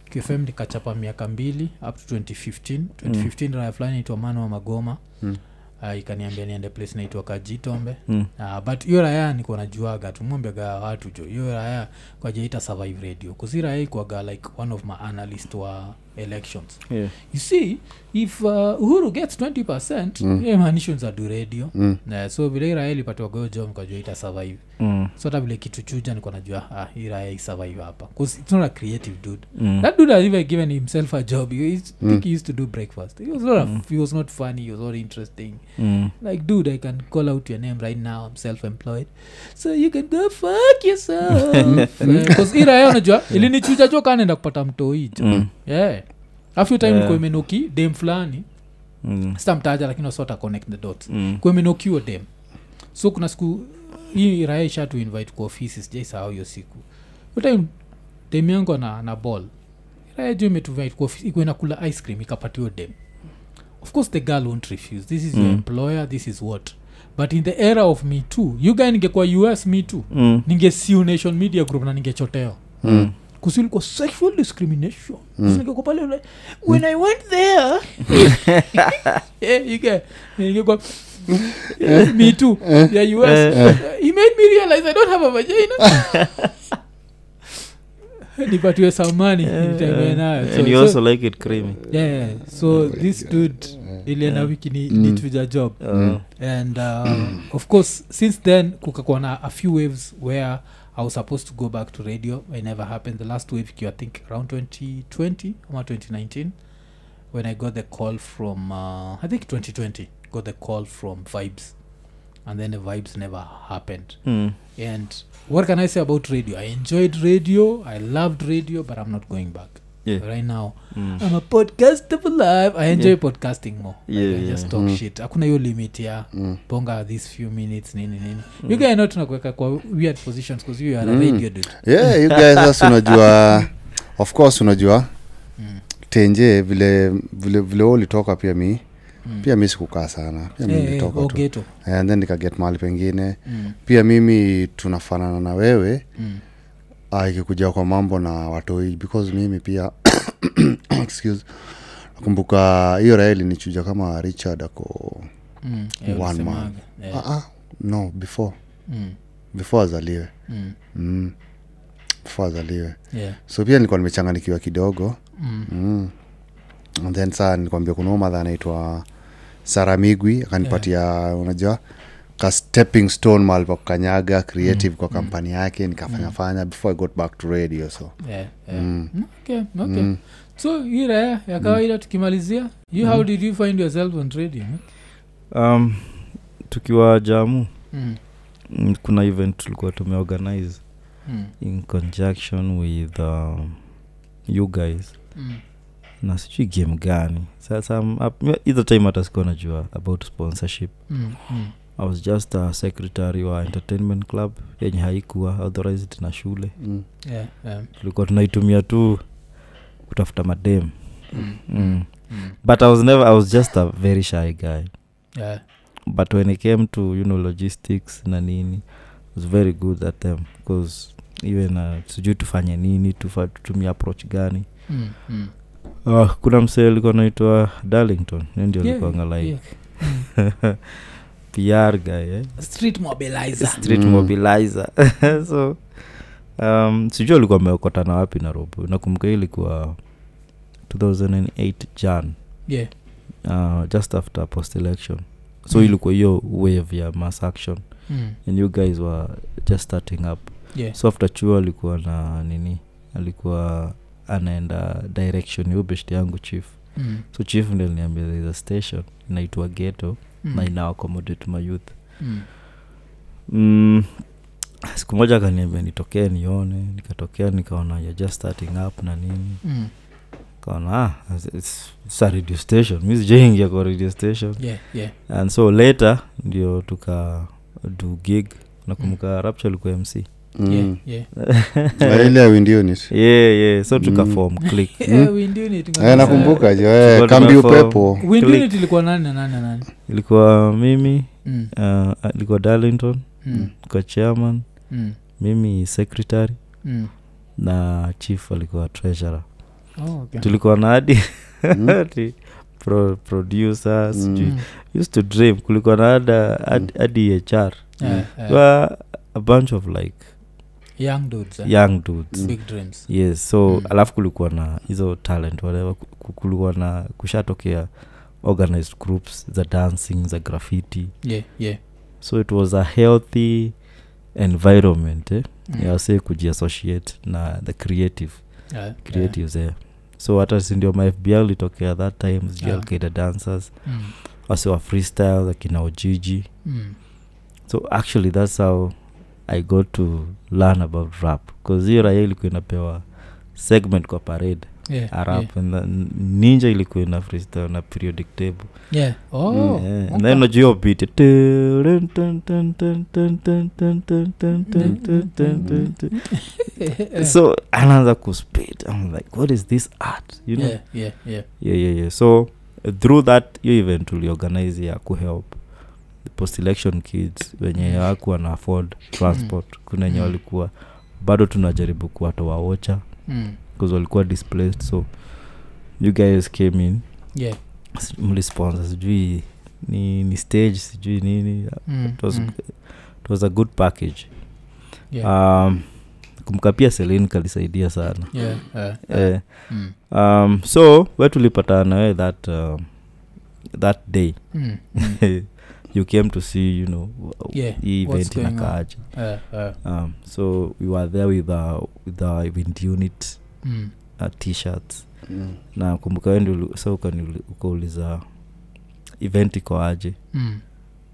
qfm nikachapa miaka mbili up to 2015 2015 raya fulani naitwa mano wa magoma. Mm. uh, ikaniambia niende place naitwa kajitombe. Mm. uh, but hiyo raya niko najuaga tumwambiaga watu jo hiyo raya kwajaita survive radio. Kuzi raya ikwaga like one of my analyst wa elections. Yeah. you see if uh, uhuru gets 20 percent mm. yeah, adu radio. Mm. uh, so vile iraya raya ilipatiwa gojo ita survive. Mm. so hata vile kitu chuja niko najua ah, iraya isurvive hapa. Bcause it's not a creative dude. Mm. that dude has even given himself a job. He, is- think he used to do breakfast. He was, not a, he was not funny he was not interesting. Mm. like dude i can call out your name right now i'm self-employed. So you can go fuck yourself. Because ira ya unajua ilinichuja jo kanenda kupata mtoijo Mm. yeah after time Yeah. yeah. dem fulani Mm. sitamtaja lakini wasota connect the dots Mm. kuemenokiwa dem so kuna siku hii raya isha tu invite kwa ofisi sijaisahau hiyo siku time dem yangu na, na ball raya juu imetuvite kwa ofisi ikuwa kula ice cream ikapatiwa dem of course the girl won't refuse this is your Mm. employer this is what but in the era of me too you guy ningekuwa us me too Mm. ningesiu nation media group na ningechotewa Mm. Kusilikuwa sexual discrimination. Mm. ningekuwa pale like, when i went there yeah, you get ningekuwa me too. Yeah you was he made me realize i don't have a vagina. Nipatiwe samani nitembee nayo so, like it creamy. Yeah, so this dude ilienda wiki ni, ni tuja job. Mm. and uh, of course since then kukakuwa na a few waves where i was supposed to go back to radio. It never happened. The last wave i think around 2020 or 2019 when i got the call from uh, i think 2020 got the call from vibes. And then the vibes never happened. Mm. and what can i say about radio? I enjoyed radio. I loved radio but i'm not going back Yeah. right now Mm. i'm a podcaster for life i enjoy Yeah. podcasting more like, Yeah, I just talk Mm. shit hakuna hiyo limit ya Mm. ponga these few minutes nini nini you guys know tunakuweka kwa weird positions because you are a Mm. radio dude yeah you guys sasa unajua of course unajua Mm. tenje vile vile vile ulitoka pia mi Mm. pia mi sikukaa sana pia mi Eh, hey, nilitoka tu and then nikaget mahali pengine Mm, pia mimi tunafanana na wewe mm, ah, ikikuja kwa mambo na watoi because mimi pia excuse. Nakumbuka hiyo raha ilinichuja kama richard ako mm. Eh, One man. Eh, ah, ah, no before. Mm, before azaliwe. Mm, mm. before azaliwe. Yeah, so pia nilikuwa nimechanganikiwa kidogo. Mm, mm. and then saa nikwambia kuna anaitwa saramigwi akanipatia akanipatia unajua ka stepping stone mahali pa kukanyaga creative kwa kampani yake nikafanyafanya before i got back to radio so. Yeah, yeah. Mm. Mm, okay, okay. so hii raya ya kawaida tukimalizia you how did you find yourself on radio? Um, tukiwa jamu Mm, mm, kuna event tulikuwa tumeorganize mm, in conjunction with um, you guys. Mm. na sijui game gani. Sasa um, either time hata sikuwa najua about sponsorship. Mm, mm. I was just a secretary wa entertainment club yenye haikuwa authorized na shule Mm. Yeah, yeah. tulikuwa tunaitumia tu kutafuta madem Mm, mm. mm. but i was never i was just a very shy guy Yeah. but when it came to you know logistics na nini I was very good at them because even uh, sijui tufanye nini tufa tutumia approach gani Mm, mm. uh, kuna msee alikuwa naitwa darlington ndio Yeah, alikuanga like yeah. Pr guy eh? street mobilizer street Mm. mobilizer so um, sijua alikuwa ameokotana wapi nairobi nakumbuka hii ilikuwa 2008 jan yeah uh, just after post election so Mm. ilikuwa hiyo wave ya mass action mm. and you guys were just starting up yeah so after chuo alikuwa na nini alikuwa anaenda direction hiyo best yangu chief mm. so chief ndi aliniambia there is a station inaitwa ghetto Mm. Na ina accommodate my youth. Mm. mm, siku moja kaniambia nitokee nione nikatokea nikaona you're just starting up na nini. Mm. kaona ah, it's, it's a radio station. Mi sijaingia kwa radio station. Yeah yeah. And so later ndio tuka do gig. Nakumbuka mm. rapture likuwa mc Mm. yeah ile yeah, yeah. so tukafom Mm. form click Eh, nakumbuka jo eh, kambi upepo ilikuwa nani na nani na nani ilikuwa mimi Mm, uh, ilikuwa darlington mm, ilikuwa chairman mm, mimi secretary mm. na chief alikuwa treasurer Oh, okay. tulikuwa na hadi Mm. pro, producers Mm. sijui- Mm. used to dream kulikuwa na hada hadi- mm. hr Yeah, yeah. A bunch of like young dudes eh? young dudes big dreams yes so Mm. alafu kulikuwa na hizo talent whatever ku- ku- kulikuwa na kushatokea organized groups za dancing za graffiti yeah yeah so it was a healthy environment eh? Mm. ya kujiassociate na the creative Yeah, creatives yeah. so hata sindio mafbi litokea that time Yeah. zijalkaida dancers yeah. Mm, wase wa freestyle akina ojiji mm. so actually that's how I got to learn about rap because hiyo raia ilikuwa inapewa segment kwa parade yeah, arap yeah. ninja ilikuwa na freestyle na periodic table yeah. oh, mm, yeah. okay. then najua upite so ananza kuspit like what is this art you know yeah, yeah, yeah. Yeah, yeah, yeah. so through that yo event uliorganize ya kuhelp post election kids wenye wakuwa hawakuwa na afford transport. Kuna wenye Mm. walikuwa bado tunajaribu kuwatoa wocha Mm, bcause walikuwa displaced so you guys came in. Yeah. Mlisponsor sijui ni, ni stage sijui nini. Mm, it was, mm. it was a good package. Yeah. Um, kumka pia selin kalisaidia sana. Yeah uh, yeah. Uh, Mm, um, so we tulipatana nawe that um, that day. Mm, mm. you came to see you know Yeah, hii event inakaaje Yeah, yeah. um, so we were there with the, with the event unit Mm, uh, t-shirts Mm. na kumbuka wendi sa ukauliza event iko aje mm.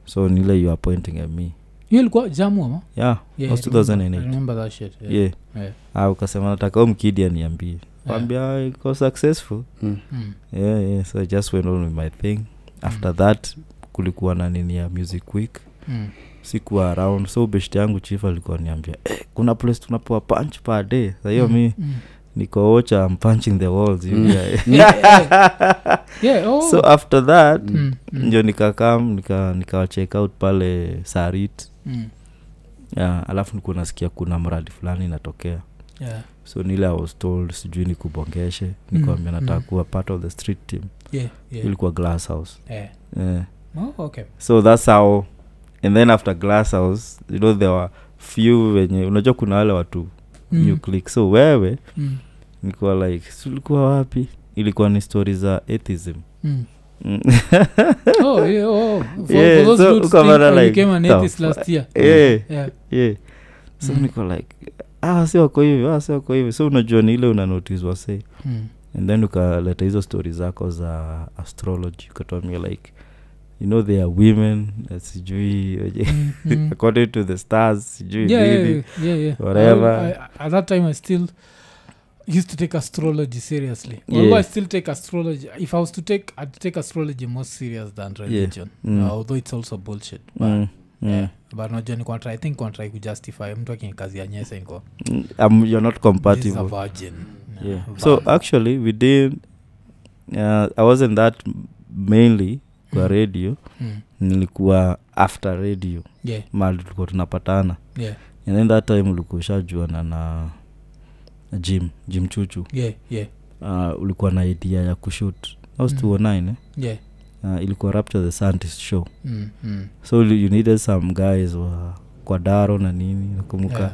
so nile you are pointing at me hiyo ilikuwa jamu ama yeah, Yeah, was I remember- 2008 I remember that shit, yeah. yeah. Yeah. Ah, ukasema nataka u mkidi kwambia wambia iko successful Mm. Mm, yeah, yeah. so i just went on with my thing after that kulikuwa na nini ya music week mm. sikuwa around so best yangu chief alikuwa niambia eh, kuna place tunapewa punch per day sahiyo Mm, mi mm. niko ocha punching the walls Mm. yeah, Yeah, oh. so after that Mm, mm, ndio nikakam nika, nika check out pale sarit mm. yeah, alafu nikuwa nasikia kuna mradi fulani inatokea Yeah, so nile i was told sijui nikubongeshe nikuambia Mm, nataka mm. kuwa part of the street team yeah, yeah, ilikuwa glass house yeah. yeah. Oh, okay. so that's how and then after glass house you know there were few wenye unajua kuna wale watu Mm, new click so wewe mm, nikuwa like "Si wapi ilikuwa ni story za atheism mm. Mm. Oh, yeah, oh. For- Yeah, for so I like, an the atheist fu- last year. yeah, Yeah. yeah. so Mm. niko like ah si wako hivi ah si wako hivi so unajua ni ile una se Mm, and then ukaleta hizo stori zako za astrology ukatuambia like you know they are women uh, sijui mm-hmm. according to the stars sijui yeah, nini. yeah, yeah, yeah. whatever. I, I, at that time, I still used to take astrology seriously. Yeah. Although I still take astrology. If I was to take, I'd take astrology more serious than religion. Mm. Uh, although it's also bullshit. But, Mm, mm. yeah. but najua nikuwa try, I think kontrai kujustify mtu akinikazi ya nyese niko Mm, um, you're not "This a compatible virgin yeah. So actually we did uh, i wasn't that mainly kwa Mm. radio Mm. nilikuwa after radio yeah, mali tulikuwa tunapatana yeah, and then that time ulikuwa ushajuana na jim jim chuchu yeah, yeah, uh, ulikuwa na idea ya kushut was Mm. 209 eh? yeah. uh, ilikuwa rapture the scientist show Mm, mm. so you you needed some guys wa kwa daro na nini nakumbuka Yeah.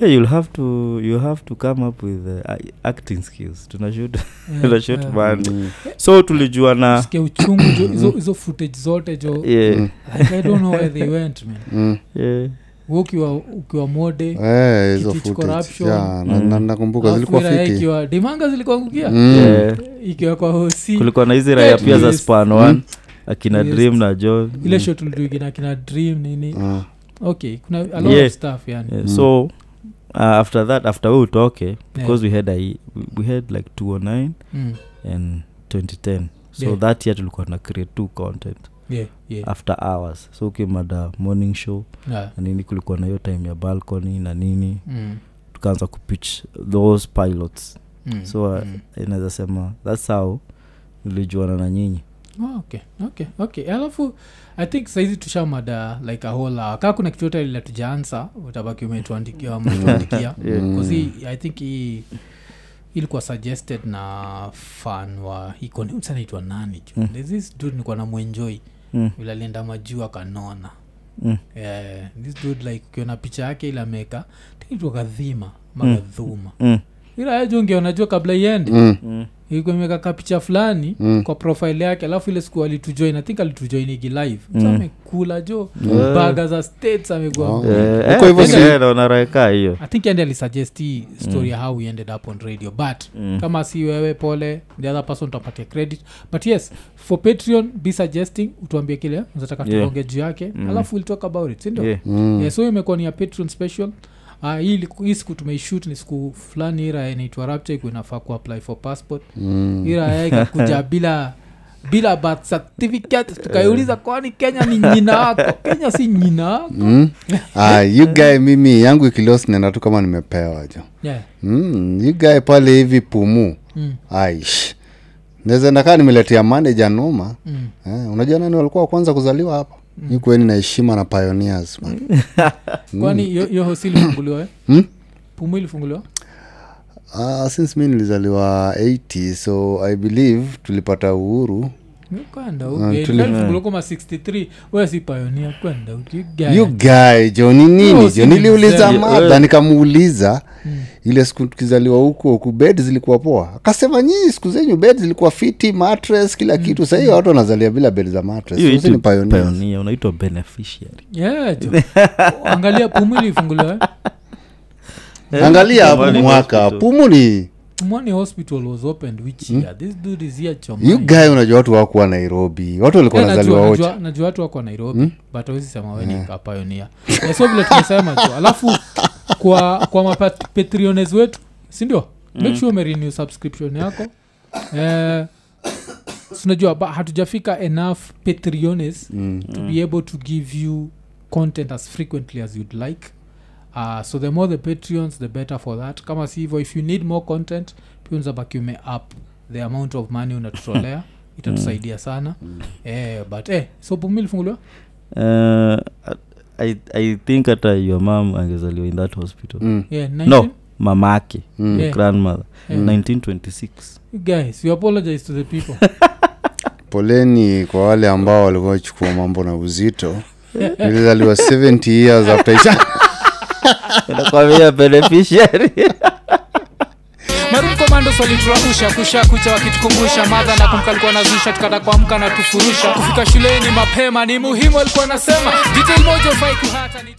yeah. you'll have to you have to come up with uh, acting skills tunashut Yeah, tunashut yeah. band Mm. so tulijua na uchungu hizo- hizo footage zote jo yeah, Mm. like, i don't know where they went man Mm. yeah. Ukiwa ukiwa mode Eh, Mm. nakumbuka zilikuwa dimanga zilikuangukia Mm. Yeah. ikiwa kwa hosi kulikuwa na hizi raya pia za span Mm. one akina dream na john ile shot uliduigina kina dream nini Ah. Okay kuna a lot Yeah. of stuff yani yeah, Mm. so uh, after that after we utoke because we had a, we- we had like 209 mm. and 2010 so Yeah. that year tulikuwa na create two content yeah, yeah. after hours so ukimada morning show Yeah. na nini kulikuwa na hiyo time ya balcony na nini Mm. tukaanza kupitch those pilots Mm. so uh, Mm. inaweza sema thats how nilijuana na nyinyi Oh, okay okay okay alafu i think saizi tushamada like a whole hour kaa kuna kitu yote lile tujaansa utabaki umetuandikia umetuandikia Yeah. Because hii- i think hii ilikuwa suggested na fan wa ikonsanaitwa nani ju Mm. There's this dude nikuwa na mwenjoi mm. vile alienda majuu akanona Mm. yeah, this dude like ukiona picha yake ile ameeka tikitwa kadhima mm. Mm. Ila ajo ungeona kabla iende Mm. Mm. ilikuwa imeka ka fulani Mm. kwa profile yake alafu ile siku alitujoin i think alitujoinigi live Mm. amekula jo Yeah. baga za states amegua Oh. Eh, eh, hiyo i think ende alisuggest hii story mm. how we ended up on radio but Mm. kama si wewe pole the other person utapatia credit but yes for patreon be suggesting utuambie kile unataka Yeah. tuonge juu yake Mm. alafu we'll talk about it sindio Yeah. Mm. yeah, so imekuwa ni ya patreon special Uh, hii hii siku tumeishut ni siku fulani ira inaitwa rapture iko inafaa kuapply for passport Mm. ira ikakuja bila bila birth certificate tukaiuliza kwani kenya ni nyina wako kenya si nyina wako Mm. Ah, you guy mimi yangu ikilos nenda tu kama nimepewa jo yeah. mm. you guy pale hivi pumu mm, aish naweza kaa nimeletea manager noma mm. eh, unajua nani walikuwa wa kwanza kuzaliwa hapa mm. ni kweni na heshima na pioneers man. kwani hiyo- hiyo hosi ilifunguliwa eh? Hmm? pumu ilifunguliwa Ah, since mi nilizaliwa 80 so i believe tulipata uhuru kwenda tuli- 63 wewe si pioneer kwenda uki- you guy. you guy jo ni nini jo niliuliza madha nikamuuliza Mm. ile siku tukizaliwa huko huku bed zilikuwa poa? Akasema nyinyi siku zenyu bed zilikuwa fiti matres kila kitu. Sahii watu wanazalia bila bed za mattress. Hiyo Sisi ni itu- pioneers. pioneer, unaitwa beneficiary. Yeah, angalia pumu ilifunguliwa angalia hapo mwaka pumu ni Pumwani hospital was opened which year? This dude is here Chomai. you guy unajua watu wakuwa nairobi. Watu walikuwa Eh, najua- najua- watu wako nairobi but awezi sema weni kapayonia so vile tumesema tu. Alafu kwa kwa mapatriones wetu sindio make sure umerenew subscription yako. Eh, sinajua hatujafika enough patriones Mm. to be able to give you content as frequently as you'd like uh, so the more the patreons the better for that. Kama si hivyo if you need more content pia unzabaki ume up the amount of money unatutolea. Itatusaidia sana. Eh, but eh, so pumi lifunguliwa uh, I, i think hata your mam angezaliwa in that hospital. Mm. yeah, 19? no mamake Mm. Yeah. grandmother. Yeah. 1926 guys you apologize to the people. Poleni kwa wale ambao walikuwa chukua mambo na uzito. Nilizaliwa 70 years after nakwambia beneficiary. Waliturahusha kusha kucha wakitukumbusha. Madha na kumka alikuwa nazusha tukata kuamka na tufurusha. Kufika shuleni mapema ni muhimu alikuwa anasema. Detail moja ufai kuhata ni